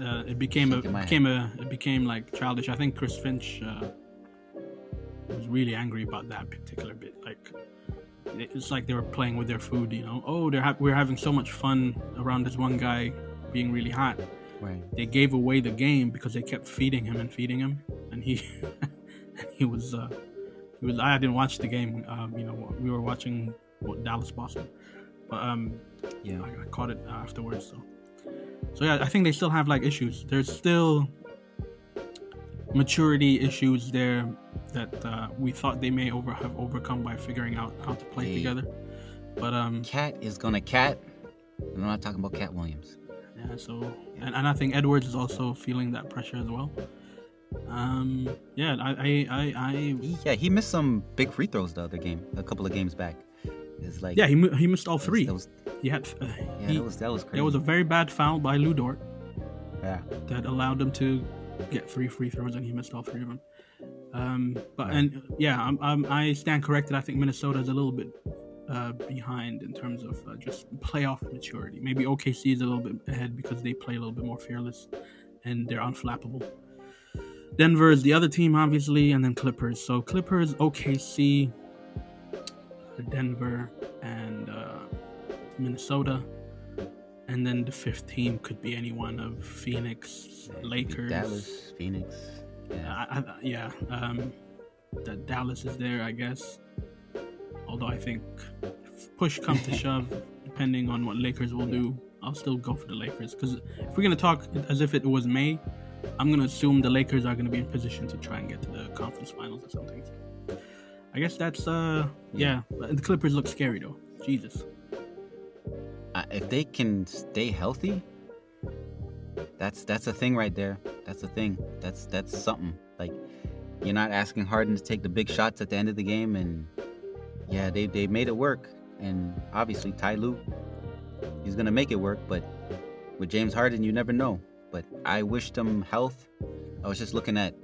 S3: uh, it became a
S1: Shaking my
S3: it became a it became like childish. I think Chris Finch uh, was really angry about that particular bit. Like it's like they were playing with their food. You know, oh, they're ha- we're having so much fun around this one guy being really hot.
S1: right.
S3: They gave away the game because they kept feeding him and feeding him, and he he was uh, he was. I didn't watch the game. Um, you know, we were watching what, Dallas Boston, but um,
S1: Yeah.
S3: I, I caught it afterwards. So, so yeah, I think they still have like issues. There's still maturity issues there that uh, we thought they may over have overcome by figuring out how to play
S1: Hey.
S3: together. But um,
S1: Cat is gonna cat. I'm not talking about Katt Williams.
S3: yeah. So and, and I think Edwards is also feeling that pressure as well. Um, yeah, I I I, I
S1: He, yeah, he missed some big free throws the other game, a couple of games back. It's like
S3: yeah he he missed all three.
S1: That was,
S3: He had uh,
S1: yeah,
S3: he,
S1: that was that was crazy.
S3: there was a very bad foul by Lu Dort.
S1: yeah.
S3: that allowed him to get three free throws, and he missed all three of them. Um, but and yeah, I'm, I'm, I stand corrected. I think Minnesota is a little bit uh, behind in terms of uh, just playoff maturity. Maybe OKC is a little bit ahead because they play a little bit more fearless and they're unflappable. Denver is the other team, obviously, and then Clippers. So Clippers, OKC, Denver, and uh, Minnesota. And then the fifth team could be any one of Phoenix, Lakers.
S1: Dallas, Phoenix. Yeah.
S3: I, I, yeah, um, that Dallas is there, I guess. Although I think if push comes to shove, depending on what Lakers will do, I'll still go for the Lakers. Because if we're gonna talk as if it was May, I'm gonna assume the Lakers are gonna be in position to try and get to the conference finals or something. I guess that's uh, yeah. The Clippers look scary though. Jesus.
S1: If they can stay healthy, that's that's a thing right there. That's a thing. That's that's something. Like you're not asking Harden to take the big shots at the end of the game, and yeah, they they made it work. And obviously Ty Lue, he's gonna make it work. But with James Harden, you never know. But I wished him health. I was just looking at,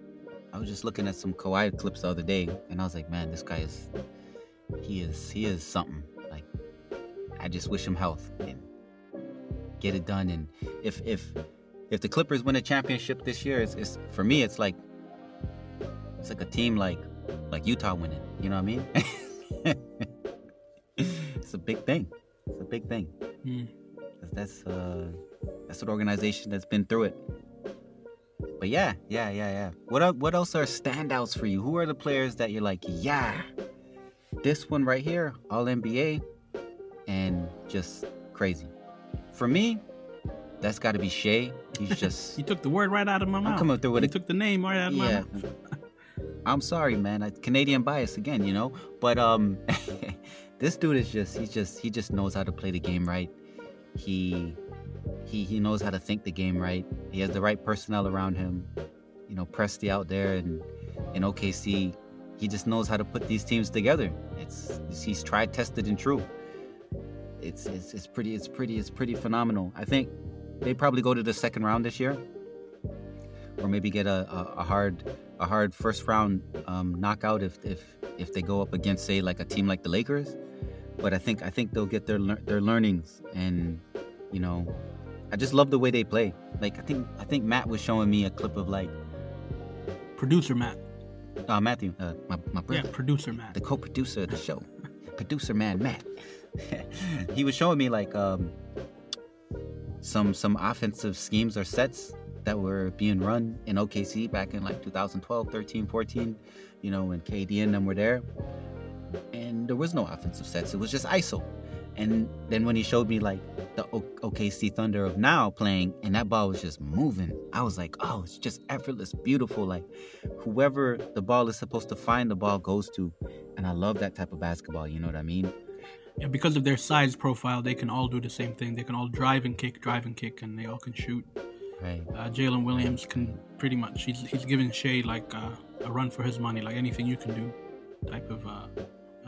S1: I was just looking at some Kawhi clips the other day, and I was like, man, this guy is, he is, he is something. I just wish him health and get it done. And if if if the Clippers win a championship this year, it's, it's for me. It's like it's like a team like like Utah winning. You know what I mean? it's a big thing. It's a big thing. 'Cause That's uh that's an organization that's been through it. But yeah, yeah, yeah, yeah. What what else are standouts for you? Who are the players that you're like, yeah, this one right here, All NBA, and just crazy. For me, that's got to be Shea. He's just
S3: You took the word right out of my mouth.
S1: I'm coming through with
S3: you
S1: it.
S3: took the name right out of my
S1: yeah.
S3: mouth.
S1: I'm sorry, man. I, Canadian bias again, you know. But um, this dude is just he's just he just knows how to play the game right. He he he knows how to think the game right. He has the right personnel around him. You know, Presti out there and in OKC, he just knows how to put these teams together. It's he's tried, tested, and true. It's it's it's pretty it's pretty it's pretty phenomenal. I think they probably go to the second round this year, or maybe get a, a, a hard a hard first round um, knockout if if if they go up against say like a team like the Lakers. But I think I think they'll get their their learnings and you know I just love the way they play. Like I think I think Matt was showing me a clip of like
S3: Producer Matt.
S1: uh, Matthew uh, my my
S3: Yeah, producer Matt.
S1: the co-producer of the show. producer man Matt. he was showing me like um, some some offensive schemes or sets that were being run in OKC back in like 2012, 13, 14. You know when KD and them were there, and there was no offensive sets. It was just ISO. And then when he showed me like the OKC Thunder of now playing, and that ball was just moving, I was like, oh, it's just effortless, beautiful. Like whoever the ball is supposed to find, the ball goes to. And I love that type of basketball. You know what I mean?
S3: Yeah, because of their size profile, they can all do the same thing. They can all drive and kick, drive and kick, and they all can shoot.
S1: Right.
S3: Uh, Jalen Williams can pretty much he's he's giving Shea like uh, a run for his money, like anything you can do, type of uh,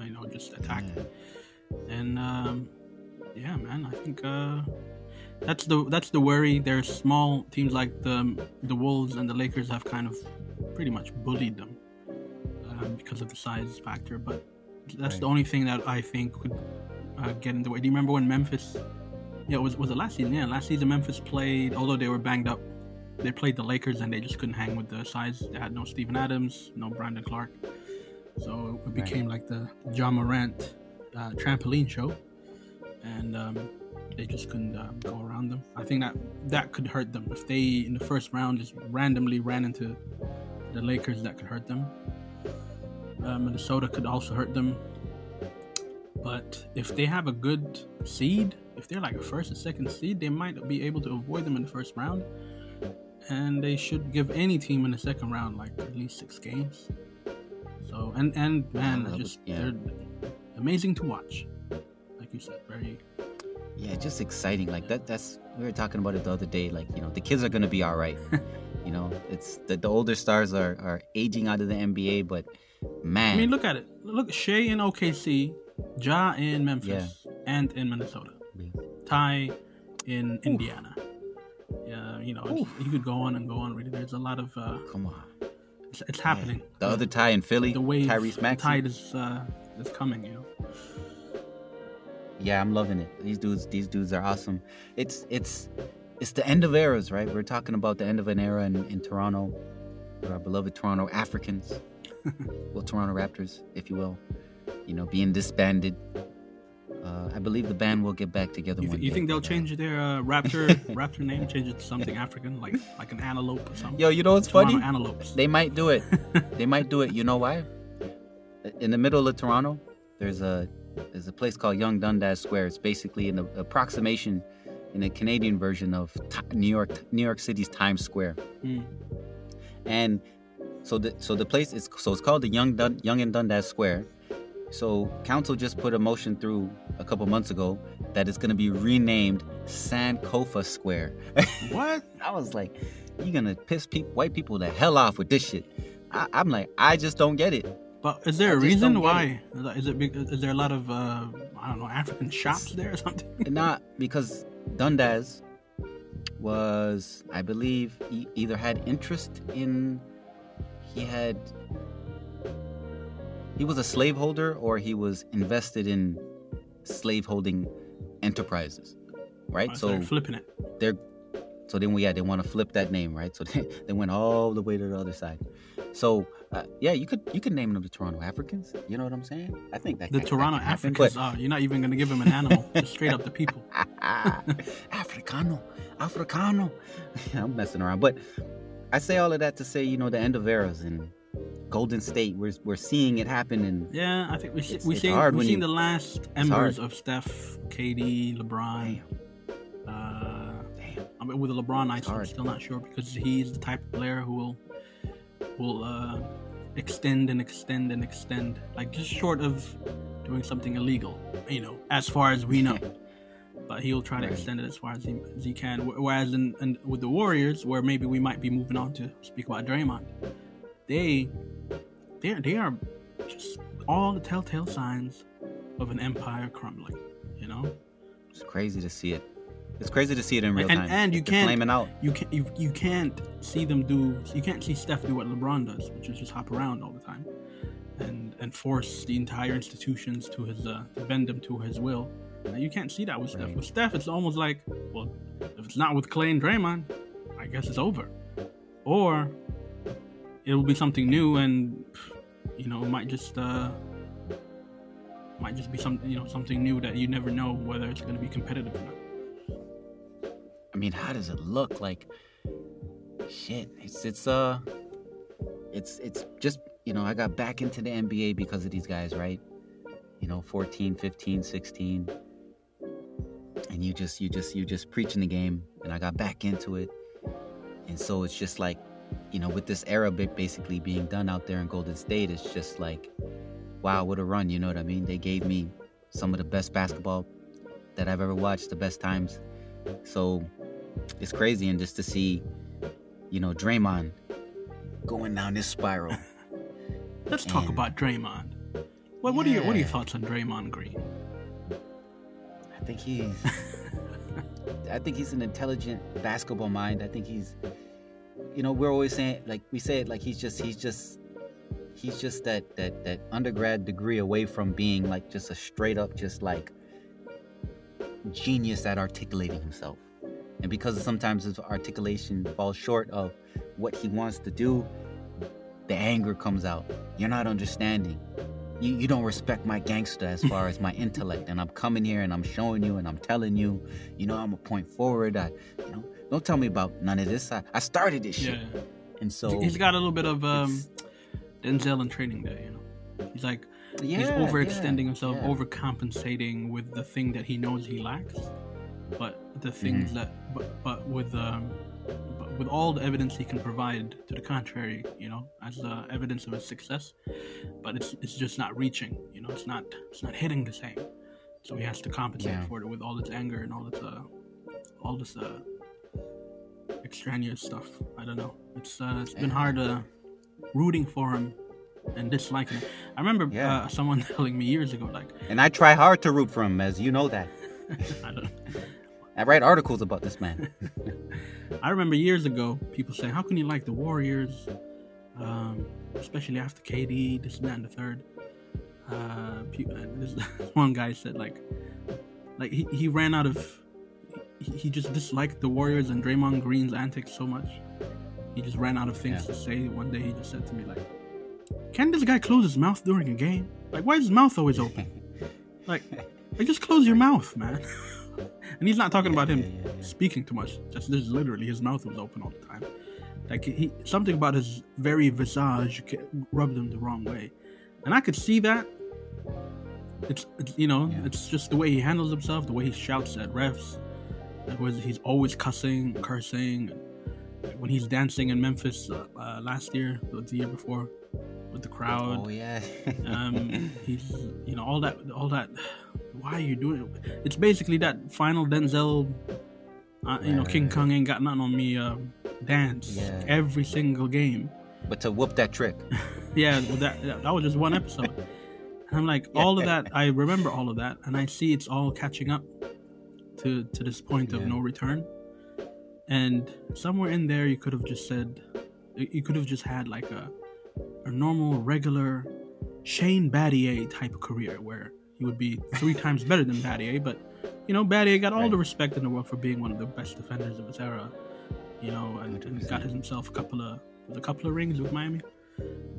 S3: you know just attack.
S1: Yeah.
S3: And um, yeah, man, I think uh, that's the that's the worry. There's small teams like the the Wolves and the Lakers have kind of pretty much bullied them um, because of the size factor. But that's the only thing that I think could uh, get in the way. Do you remember when Memphis? Yeah, it was was it last season? Yeah, last season Memphis played. Although they were banged up, they played the Lakers and they just couldn't hang with the size. They had no Steven Adams, no Brandon Clarke, so it became like the John Morant uh, trampoline show, and um, they just couldn't um, go around them. I think that that could hurt them if they in the first round just randomly ran into the Lakers. That could hurt them. Uh, Minnesota could also hurt them. But if they have a good seed, if they're like a first and second seed, they might be able to avoid them in the first round. And they should give any team in the second round like at least six games. So and and man,
S1: it,
S3: just
S1: yeah.
S3: they're amazing to watch. Like you said, very
S1: Yeah, just exciting. Like that. That's we were talking about it the other day. Like you know, the kids are gonna be all right. you know, it's the, the older stars are are aging out of the NBA, but man,
S3: I mean, look at it. Look, Shea in OKC, Ja in Memphis, and in Minnesota. Ty in Indiana. Yeah, you know, you could go on and go on. Really, there's a lot of uh,
S1: come on.
S3: it's, it's happening.
S1: The other Ty in Philly,
S3: the wave,
S1: Tyrese Maxey.
S3: tide is uh, is coming. You know,
S1: Yeah, I'm loving it. These dudes, these dudes are awesome. It's it's it's the end of eras, right? We're talking about the end of an era in, in Toronto, our beloved Toronto Africans, well, Toronto Raptors, if you will. You know, being disbanded. Uh, I believe the band will get back together
S3: you,
S1: one
S3: th- you
S1: day,
S3: think they'll
S1: uh,
S3: change their uh, raptor raptor name, change it to something African, like like an antelope or something?
S1: Yo, you know what's
S3: Toronto
S1: funny?
S3: Antelopes.
S1: They might do it. they might do it. You know why? In the middle of Toronto, there's a there's a place called Yonge Dundas Square. It's basically an approximation in a Canadian version of New York New York City's Times Square.
S3: Mm.
S1: And so the so the place is so it's called the Yonge Dun, Yonge and Dundas Square. So council just put a motion through a couple months ago that it's going to be renamed Sankofa Square.
S3: What?
S1: I was like, you're gonna piss white people the hell off with this shit. I, I'm like, I just don't get it.
S3: But is there
S1: I
S3: a reason why? Is it- Is it is there a lot of uh, I don't know African shops there or something?
S1: Not because Dundas was, I believe, he either had interest in, he had, he was a slaveholder or he was invested in slaveholding enterprises, right?
S3: So they're flipping it.
S1: they're so then we yeah they want to flip that name right so they, they went all the way to the other side so uh, yeah you could you could name them the toronto africans you know what i'm saying i think that
S3: The
S1: that- that
S3: Toronto
S1: can happen,
S3: Africans.
S1: but-
S3: Oh, you're not even gonna give them an animal. just straight up the people.
S1: africano africano i'm messing around but i say all of that to say you know the end of eras in golden state we're, we're seeing it happen and
S3: Yeah, I think we see, we seen we seen the last embers of Steph, KD, LeBron. Uh, I mean, with the LeBron, I'm still not sure because he's the type of player who will will uh, extend and extend and extend, like just short of doing something illegal, you know, as far as we know. but he'll try to extend it as far as he, as he can. Whereas in, in with the Warriors, where maybe we might be moving on to speak about Draymond, they they they are just all the telltale signs of an empire crumbling. You know,
S1: it's crazy to see it it's crazy to see it in real
S3: and
S1: time
S3: and you
S1: They're
S3: can't you can you, you can't see them do you can't see Steph do what LeBron does, which is just hop around all the time and and force the entire institutions to his uh, to bend them to his will. Now, you can't see that with Steph. With Steph, it's almost like well, if it's not with Clay and Draymond, I guess it's over, or it will be something new and you know it might just uh might just be some you know something new that you never know whether it's going to be competitive or not.
S1: I mean, how does it look? Like, shit, it's it's uh, it's it's just you know, I got back into the NBA because of these guys, right? You know, 14, 15, 16. And you just you just you just preaching the game and I got back into it. And so it's just like, you know, with this era ba- basically being done out there in Golden State, it's just like wow, what a run, you know what I mean? They gave me some of the best basketball that I've ever watched, the best times. So it's crazy and just to see, you know, Draymond going down this spiral.
S3: Let's talk
S1: And-
S3: about Draymond. What what are your what are your thoughts on Draymond Green?
S1: I think he's I think he's an intelligent basketball mind. I think he's you know, we're always saying like we say it like he's just he's just he's just that that that undergrad degree away from being like just a straight up just like genius at articulating himself. And because sometimes his articulation falls short of what he wants to do, the anger comes out. You're not understanding. You, you don't respect my gangster as far as my intellect. And I'm coming here and I'm showing you and I'm telling you, you know, I'm a point forward. I, you know, don't tell me about none of this. I, I started this shit.
S3: Yeah,
S1: And so
S3: he's got a little bit of um, Denzel in Training Day. You know, he's like
S1: yeah,
S3: he's overextending
S1: yeah,
S3: himself, overcompensating with the thing that he knows he lacks, but the things
S1: Mhm.
S3: that but but with um with all the evidence he can provide to the contrary, you know, as uh, evidence of his success, but it's it's just not reaching. You know, it's not it's not hitting the same. So he has to compensate
S1: Yeah.
S3: for it with all this anger and all this uh all this uh extraneous stuff. I don't know. It's uh, it's been hard uh, rooting for him and disliking him. I remember
S1: Yeah.
S3: uh, someone telling me years ago, like,
S1: And I try hard to root for him, as you know that.
S3: I don't.
S1: I write articles about this man.
S3: I remember years ago people saying, "How can you like the Warriors, um, especially after KD, this and that and the third? Uh, uh, this one guy said like, like he, he ran out of, he, he just disliked the Warriors and Draymond Green's antics so much. He just ran out of things
S1: Yeah.
S3: to say. One day he just said to me like, "Can this guy close his mouth during a game? Like, why is his mouth always open? Like, like just close your mouth, man." and he's not talking about him
S1: Yeah, yeah, yeah.
S3: speaking too much. Just, just literally, his mouth was open all the time. Like he, something about his very visage rubbed him the wrong way, and I could see that. It's, it's you know,
S1: Yeah.
S3: it's just the way he handles himself, the way he shouts at refs. Like, was he's always cussing, cursing. When he's dancing in Memphis uh, uh, last year, the year before, with the crowd
S1: Oh yeah.
S3: um, he's you know all that all that why are you doing it it's basically that final denzel uh, you know king kong ain't got nothing on me um, dance
S1: Yeah.
S3: every single game
S1: but to whoop that trick.
S3: yeah that, that was just one episode and i'm like all of that i remember all of that and i see it's all catching up to to this point of
S1: Yeah.
S3: no return and somewhere in there you could have just said you could have just had like a a normal regular Shane Battier type of career where he would be three times better than Battier, but you know Battier got all
S1: Right.
S3: the respect in the world for being one of the best defenders of his era, you know, and, and got himself a couple of a couple of rings with Miami.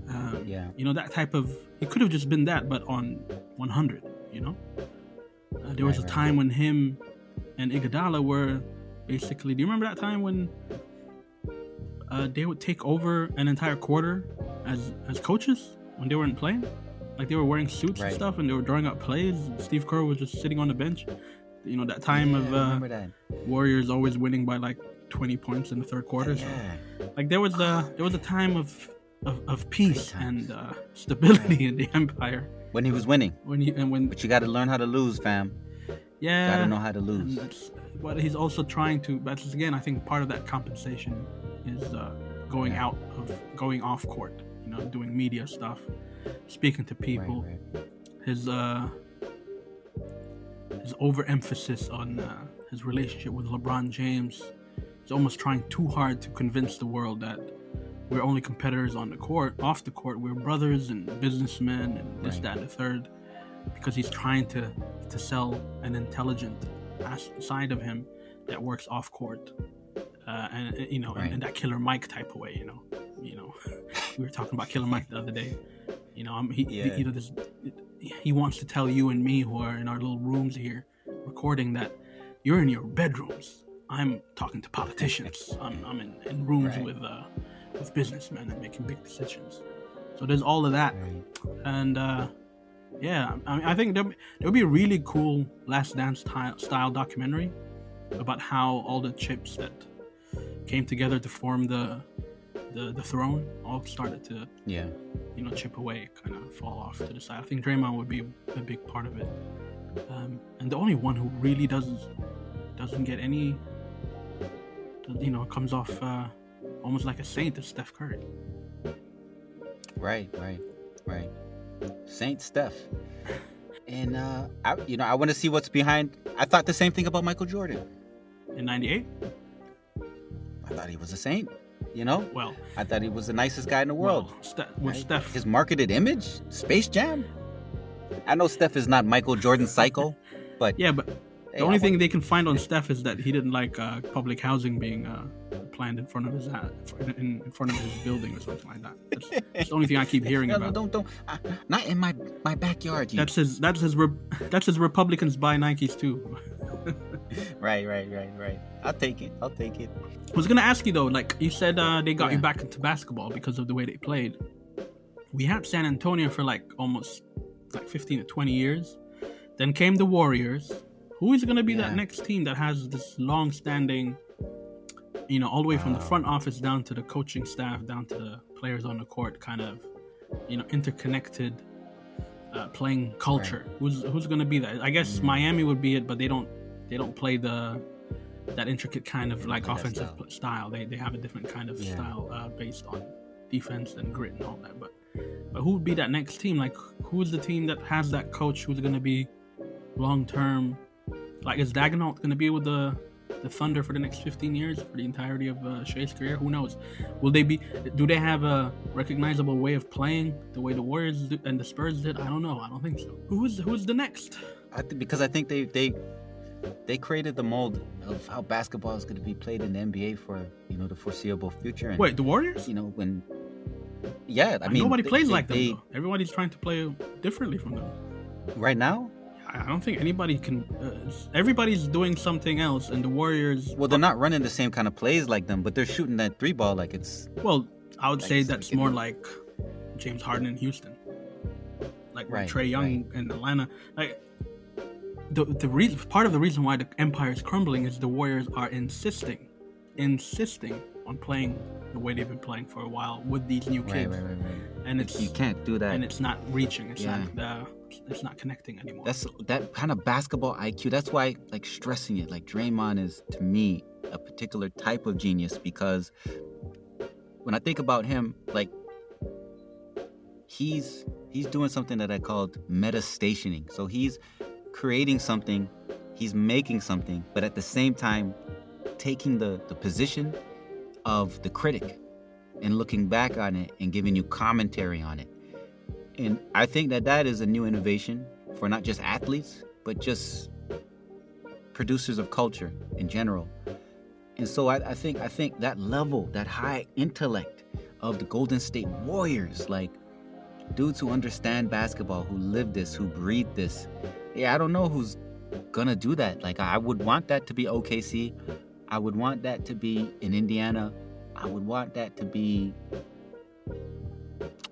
S3: Um,
S1: Yeah.
S3: you know that type of he could have just been that, but on 100. You know, uh, there was
S1: Right,
S3: a
S1: right,
S3: time when him and Iguodala were basically. Do you remember that time when uh, they would take over an entire quarter as as coaches when they weren't playing? Like they were wearing suits and stuff, and they were drawing up plays. Steve Kerr was just sitting on the bench. You know that time
S1: Yeah,
S3: of uh,
S1: that.
S3: Warriors always winning by like 20 points in the third quarter. So
S1: Yeah.
S3: like there was a there was a time of of, of peace and uh, stability in the empire
S1: When he was winning.
S3: when he and when
S1: But you got to learn how to lose, fam.
S3: yeah
S1: Got to know how to lose.
S3: that's but he's also trying to but again I think part of that compensation is uh, going
S1: Yeah.
S3: out of going off court you know doing media stuff speaking to people
S1: Right, right.
S3: his uh his overemphasis on uh, his relationship with LeBron James. He's almost trying too hard to convince the world that we're only competitors on the court. Off the court, we're brothers and businessmen and this,
S1: Right.
S3: that, and the third. Because he's trying to to sell an intelligent side of him that works off court, uh, and you know, in, in that Killer Mike type of way. You know, you know, we were talking about Killer Mike the other day. You know, I'm, he,
S1: Yeah.
S3: you know, this he wants to tell you and me who are in our little rooms here recording that you're in your bedrooms. I'm talking to politicians. I'm, I'm in, in rooms
S1: Right.
S3: with uh, with businessmen and making big decisions. So there's all of that, and uh, yeah, I, mean, I think there would be a really cool Last Dance style, style documentary about how all the chips that came together to form the the, the throne all started to
S1: Yeah.
S3: you know chip away, kind of fall off to the side. I think Draymond would be a big part of it, um, and the only one who really doesn't doesn't get any, you know, comes off uh, almost like a saint is Steph Curry.
S1: Right, right, right. Saint Steph. And uh I you know, I want to see what's behind I thought the same thing about Michael Jordan.
S3: In '98,
S1: I thought he was a saint, you know?
S3: well,
S1: I thought he was the nicest guy in the world.
S3: well, Ste- with
S1: right?
S3: Steph,
S1: His marketed image, Space Jam. I know Steph is not Michael Jordan's cycle, but
S3: yeah, but the only thing they can find on Steph is that he didn't like uh, public housing being uh, planned in front of his uh, in, in front of his building or something like that. That's, that's the only thing I keep hearing
S1: No, no,
S3: about.
S1: don't don't uh, not in my my backyard. You.
S3: That's his. That's his. Re- that's his. Republicans buy Nikes too.
S1: right, right, right, right. I'll take it. I'll take it.
S3: I was gonna ask you though. Like you said, uh, they got you back into basketball because of the way they played. We had San Antonio for like almost like fifteen to twenty years. Then came the Warriors. Who is gonna be that next team that has this long-standing, you know, all the way from the front office down to the coaching staff, down to the players on the court, kind of, you know, interconnected. Uh, playing culture. Who's who's gonna be that? I guess Miami would be it, but they don't they don't play the that intricate kind of like offensive
S1: style.
S3: style. They they have a different kind of
S1: Yeah.
S3: style uh, based on defense and grit and all that. But but who would be that next team? Like who's the team that has that coach who's gonna be long term? Like is Daigneault gonna be with the the Thunder for the next 15 years for the entirety of uh, Shea's career? Who knows? Will they be? Do they have a recognizable way of playing the way the Warriors do, and the Spurs did? I don't know. I don't think so. Who's who's the next?
S1: I th- because I think they they they created the mold of how basketball is going to be played in the NBA for you know the foreseeable future. And,
S3: Wait, the Warriors?
S1: you know when. Yeah, I mean
S3: nobody
S1: they-
S3: plays
S1: they-
S3: like them.
S1: they-
S3: though. Everybody's trying to play differently from them.
S1: right now.
S3: I don't think anybody can. Uh, everybody's doing something else, and the Warriors.
S1: Well, they're not running the same kind of plays like them, but they're shooting that three ball like it's
S3: Well, I would
S1: Like
S3: say that's more like James Harden in Houston, like
S1: Right,
S3: Trae Young in Atlanta. Like the the reason, part of the reason why the empire is crumbling is the Warriors are insisting, insisting on playing the way they've been playing for a while with these new
S1: right,
S3: kids,
S1: right, right, right.
S3: and it's
S1: You can't do that.
S3: and it's not reaching. It's
S1: Yeah.
S3: not uh, it's not connecting anymore.
S1: That's that kind of basketball IQ. That's why, like, stressing it. Like, Draymond is to me a particular type of genius because when I think about him, like, he's he's doing something that I called meta stationing. So he's creating something, he's making something, but at the same time, taking the the position of the critic and looking back on it and giving you commentary on it. And I think that that is a new innovation for not just athletes, but just producers of culture in general. And so I, I think I think that level, that high intellect of the Golden State Warriors, like dudes who understand basketball, who live this, who breathe this. Yeah, I don't know who's gonna do that. Like I would want that to be OKC. I would want that to be in Indiana. I would want that to be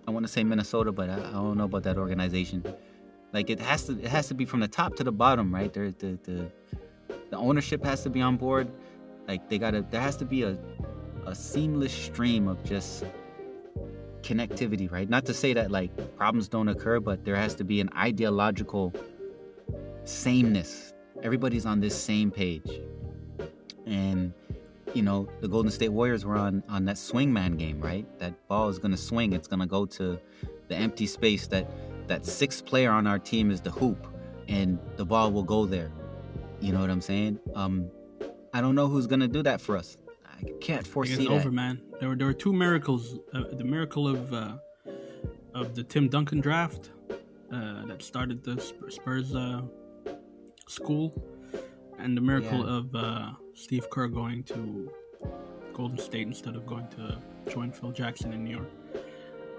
S1: I want to say Minnesota, but I, I don't know about that organization. Like it has to, it has to be from the top to the bottom, right? There, the the the ownership has to be on board. Like they gotta, there has to be a a seamless stream of just connectivity, right? Not to say that like problems don't occur, but there has to be an ideological sameness. Everybody's on this same page, and you know the Golden State Warriors were on on that swingman game, right? That ball is gonna swing. It's gonna go to the empty space. That that sixth player on our team is the hoop, and the ball will go there. You know what I'm saying? Um, I don't know who's gonna do that for us. I can't foresee
S3: it's
S1: that.
S3: over, man. There were there were two miracles. Uh, the miracle of uh, of the Tim Duncan draft uh, that started the Spurs uh, school, and the miracle
S1: Yeah.
S3: of uh, Steve Kerr going to Golden State instead of going to join Phil Jackson in New York.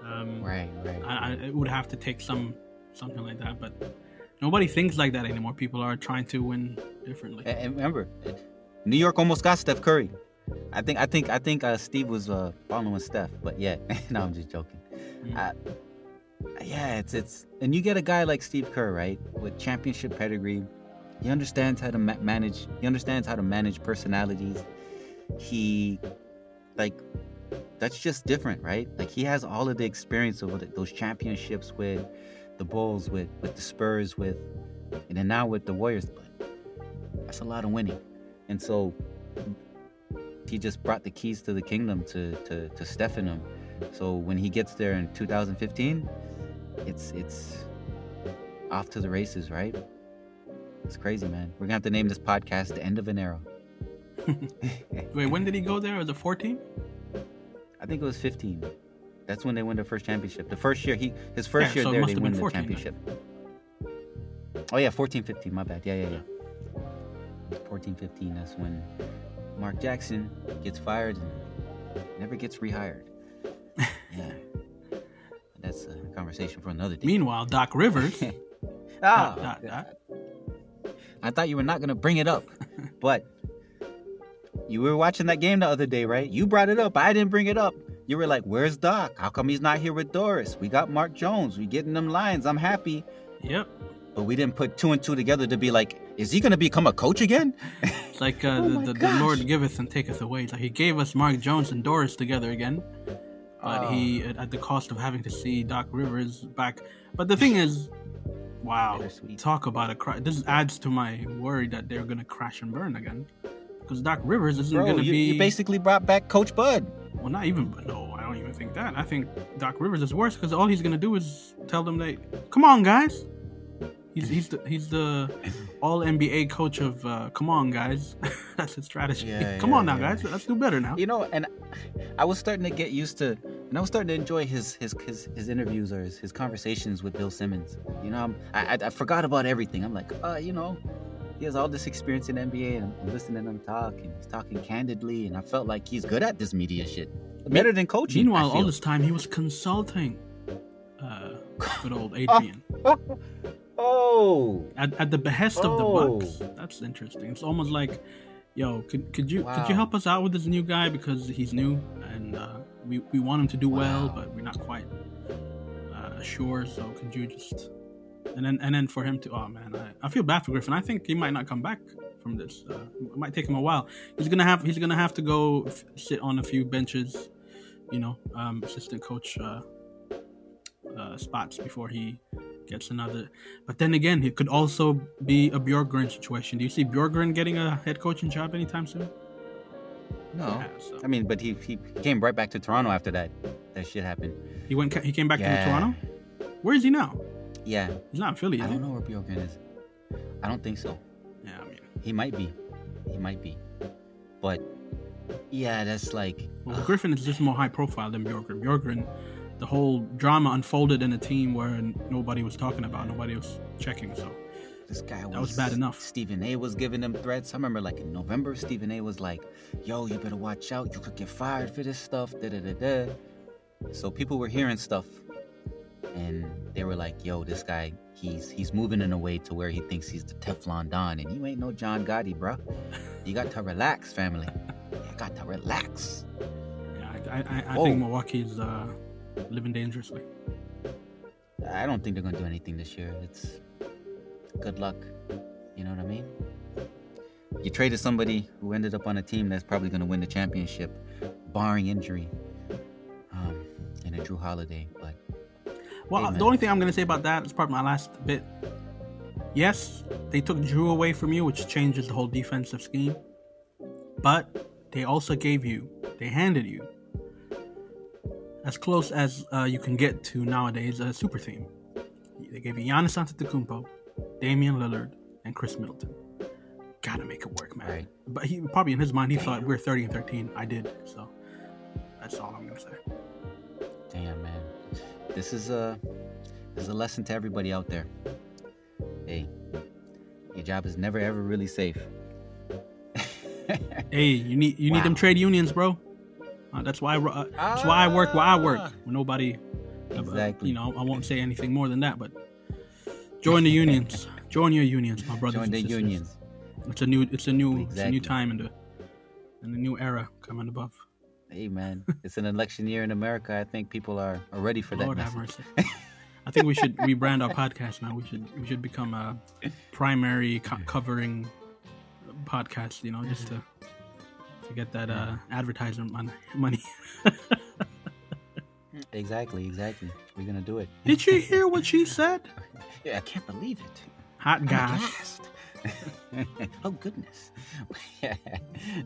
S3: Um,
S1: Right, right.
S3: I, I, it would have to take some something like that. But nobody thinks like that anymore. People are trying to win differently.
S1: And and remember, New York almost got Steph Curry. I think I think I think uh, Steve was uh, following Steph, but yeah, no, I'm just joking.
S3: Mm.
S1: Yeah, it's it's and you get a guy like Steve Kerr, right, with championship pedigree. He understands how to ma- manage. He understands how to manage personalities. He, like, that's just different, right? Like he has all of the experience of those championships with the Bulls, with with the Spurs, with and then now with the Warriors. But that's a lot of winning, and so he just brought the keys to the kingdom to to to Steph and him. So when he gets there in 2015, it's it's off to the races, right? It's crazy, man. We're gonna have to name this podcast "The End of an Era."
S3: Wait, when did he go there? Was it 14?
S1: I think it was 15. That's when they win their first championship. The first year he his first
S3: Yeah,
S1: year
S3: so
S1: there they win the
S3: 14 then.
S1: championship. Oh yeah, 14 15, my bad. Yeah, yeah, yeah. 14 15 that's when Mark Jackson gets fired and never gets rehired. yeah. That's a conversation for another day.
S3: Meanwhile, Doc Rivers.
S1: Ah,
S3: dot, dot,
S1: I thought you were not going to bring it up, but you were watching that game the other day, right? You brought it up. I didn't bring it up. You were like, "Where's Doc? How come he's not here with Doris? We got Mark Jones. We getting them lines. I'm happy."
S3: Yep.
S1: But we didn't put two and two together to be like, "Is he going to become a coach again?"
S3: It's like uh,
S1: Oh
S3: the,
S1: my
S3: the, the
S1: gosh.
S3: Lord giveth and taketh away. It's like he gave us Mark Jones and Doris together again, but
S1: Oh.
S3: he at, at the cost of having to see Doc Rivers back. But the thing is, wow, talk about a crash. This adds to my worry that they're gonna crash and burn again, because Doc Rivers isn't gonna be
S1: you basically brought back Coach Bud.
S3: well, not even. No, I don't even think that. I think Doc Rivers is worse because all he's gonna do is tell them they, come on, guys. He's he's the he's the all NBA coach of uh, come on, guys. That's his strategy.
S1: Yeah,
S3: come
S1: yeah,
S3: on now,
S1: yeah.
S3: guys. Let's do better now.
S1: You know, and I was starting to get used to, and I was starting to enjoy his his his, his interviews or his, his conversations with Bill Simmons. You know, I, I I forgot about everything. I'm like, uh, you know, he has all this experience in NBA, and I'm listening to him talk, and he's talking candidly, and I felt like he's good at this media shit, better than coaching.
S3: Meanwhile, all this time he was consulting. Uh, good old Adrian
S1: oh,
S3: at, at the behest of the
S1: Oh.
S3: Bucks. That's interesting. It's almost like, yo, could could you could you help us out with this new guy because he's new and uh, we we want him to do well, but we're not quite uh, sure. So could you just and then and then for him to oh man, I, I feel bad for Griffin. I think he might not come back from this. Uh, it might take him a while. He's gonna have he's gonna have to go f- sit on a few benches, you know, um, assistant coach uh, uh, spots before he gets another. But then again, it could also be a Bjorkgren situation. Do you see Bjorkgren getting a head coaching job anytime soon?
S1: no.
S3: Yeah, so-
S1: I mean, but he, he came right back to Toronto after that that shit happened.
S3: He went. He came back
S1: Yeah.
S3: to Toronto. Where is he now?
S1: Yeah,
S3: He's not in Philly.
S1: I don't know where Bjorkgren is. I don't think so.
S3: Yeah, I mean,
S1: He might be. He might be. But yeah, that's like
S3: well,
S1: ugh,
S3: Griffin is just more high profile than Bjorkgren. Bjorkgren, the whole drama unfolded in a team where nobody was talking about, nobody was checking. So
S1: this guy was,
S3: that was bad enough.
S1: Stephen A was giving them threats. I remember like in November, Stephen A was like, "Yo, you better watch out. You could get fired for this stuff." Da da da da. So people were hearing stuff, and they were like, "Yo, this guy, he's he's moving in a way to where he thinks he's the Teflon Don, and you ain't no John Gotti, bro. You got to relax, family. You got to relax."
S3: yeah, I, I, I, I think Milwaukee's uh, living dangerously.
S1: I don't think they're gonna do anything this year. It's good luck. You know what I mean? You traded somebody who ended up on a team that's probably gonna win the championship, barring injury. Um, and a Jrue Holiday, but
S3: Well,
S1: Amen.
S3: the only thing I'm going to say about that is part of my last bit. Yes, they took Drew away from you, which changes the whole defensive scheme. But they also gave you, they handed you, as close as uh, you can get to nowadays a super team. They gave you Giannis Antetokounmpo, Damian Lillard, and Khris Middleton. Gotta make it work, man.
S1: Right.
S3: But he probably in his mind he thought we're 30 and 13. I did, so that's all I'm gonna say.
S1: damn man, this is a this is a lesson to everybody out there. Hey, your job is never ever really safe.
S3: Hey, you need you need them trade unions, bro. Uh, that's why I, uh, that's why I work where I work.
S1: Ah.
S3: Nobody,
S1: Exactly.
S3: you know, I won't say anything more than that. But Join the unions. Join your unions, my brothers.
S4: Join the
S3: sisters.
S4: unions.
S3: It's a new. It's a new. Exactly. It's a new time in the, in the new era coming above.
S4: Hey man, it's an election year in America. I think people are, are ready for that.
S3: Lord have mercy. I think we should rebrand our podcast now. We should we should become a primary co- covering podcast. You know, just to to get that uh, advertisement mon- money.
S4: Exactly, exactly. We're gonna do it.
S3: Did you hear what she said?
S4: Yeah, I can't believe it.
S3: Hot
S4: I'm
S3: gosh.
S4: oh goodness.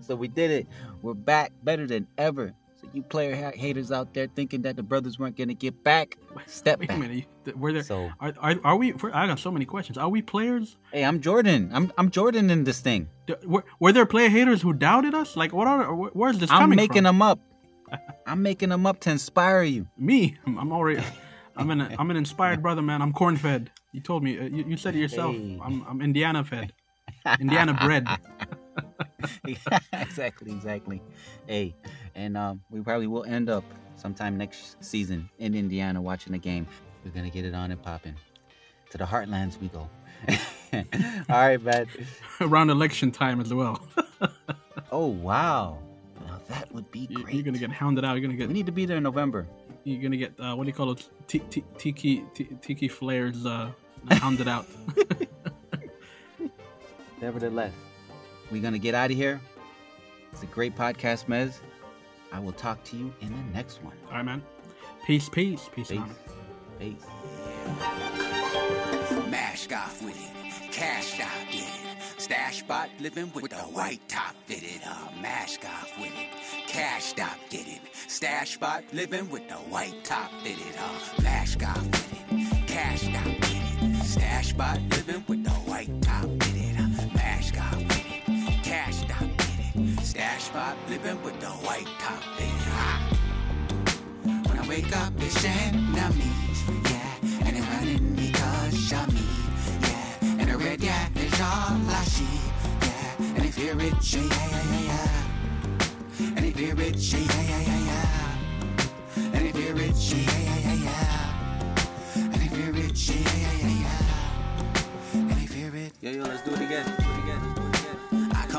S4: so we did it. We're back better than ever. So you player ha- haters out there thinking that the brothers weren't gonna get back, step
S3: Wait a
S4: back.
S3: minute. Were there?
S4: So
S3: Are, are, are we? For, I got so many questions. Are we players?
S4: hey, I'm Jordan. I'm I'm Jordan in this thing.
S3: D- Were, were there player haters who doubted us? Like, what are? Where's this coming?
S4: I'm
S3: coming
S4: making
S3: from?
S4: them up. I'm making them up to inspire you.
S3: Me, I'm I'm already. I'm an I'm an inspired brother, man. I'm corn fed. You told me. uh, You, you said it yourself.
S4: Hey.
S3: I'm I'm Indiana fed. Indiana bred.
S4: exactly, exactly. Hey, and um, we probably will end up sometime next season in Indiana watching the game. We're gonna get it on and popping. To the heartlands we go. All right, man.
S3: Around election time as well.
S4: Oh wow, now that would be
S3: You-
S4: great.
S3: You're gonna get hounded out. You're gonna get.
S4: We need to be there in November.
S3: You're gonna get. Uh, what do you call it? Tiki t- tiki flares. Uh, hounded out.
S4: Nevertheless, we're gonna get out of here. It's a great podcast, Mez. I will talk to you in the next one.
S3: All right, man. Peace, peace, peace.
S4: Peace.
S3: and.
S4: Peace.
S1: Mask off with it, cashed out get it. Stash spot living with the white top fitted. Uh, mask off with it, cashed out get it. Stash spot living with the white top fitted. Uh, mask off with it, cashed out get it. Stash spot living with spot living with the white top. Ah. When I wake up, it's enemies, yeah. And they're running because me, yeah. And the red, yeah, is all I see, yeah. And they fear it, yeah, yeah, yeah, yeah. And they fear it, yeah, yeah, yeah, yeah. And they fear it, yeah, yeah, yeah, yeah. And they fear it, yeah, yeah, yeah, yeah. And they fear it.
S4: Yo, yo, let's do it again.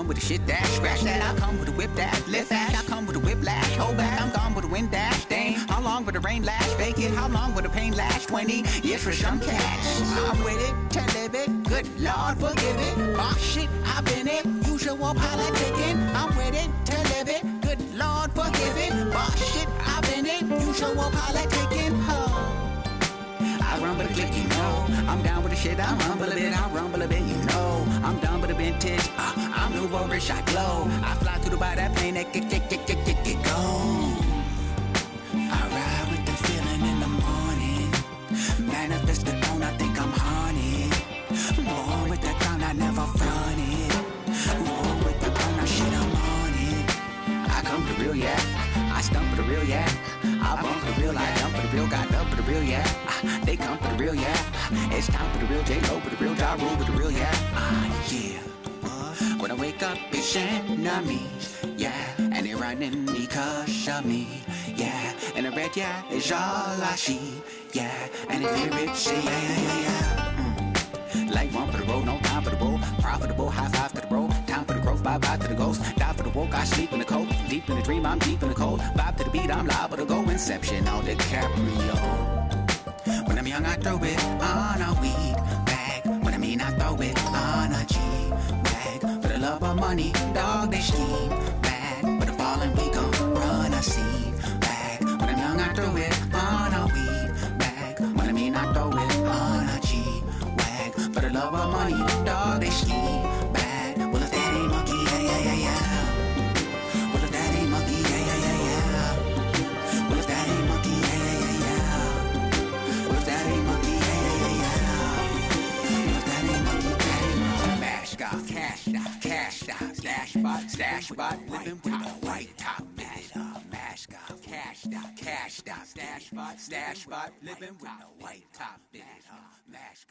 S1: Come with a shit dash, scratch that. I come with a whip that, lift that. I come with a whiplash, hold back. I'm gone with a wind dash. Dang, how long will the rain last? It, how long will the pain last? 20 years for some cash. I'm with it to live it. Good Lord, forgive it. Oh shit, I've been it. Usual politicking. I'm with it to live it. Good Lord, forgive it. Oh shit, I've been it. Usual politicking. Oh. I rumble a click, you know. I'm down with the shit, I rumble a bit, I rumble a bit, you know. I'm done uh, I'm nouveau rich, I glow. I fly through the by that plane that get, get, get, get, get, get gone. I ride with the feeling in the morning. Manifest the throne, I think I'm haunted. War with the crown, I never fronted. War with the crown, I shit, I'm on it. I come to real, yeah. I stump for the real, yeah. I bump for the real, I jump for the real, got up for the real, yeah. Ah, They come for the real, yeah. It's time for the real, J Lo for the real, Ja Rule for the real, yeah. Ah, yeah. When I wake up, it's enemies, yeah. And they're running because of me, yeah. And the red, yeah, is all I see, yeah. And if they fear it, say, yeah, yeah, yeah. Mm. Like one for the road, no time for the road. Profitable, high five to the bro. Time for the growth, bye bye to the ghost. Die for the woke, I sleep in the. Deep in the dream, I'm deep in the cold. Vibe to the beat, I'm liable to go. Inception on DiCaprio. When I'm young, I throw it on a weed bag. When I mean, I throw it on a G bag. For the love of money, dog, they scheme bad. For the fallen, we gon' run a scene bag. When I'm young, I throw it on a weed bag. When I mean, I throw it on a G bag. For the love of money, out, stash spot, living with the white top, off, mask off, cash out, cash out, stash spot, stash spot, living with a white top, mask off, mask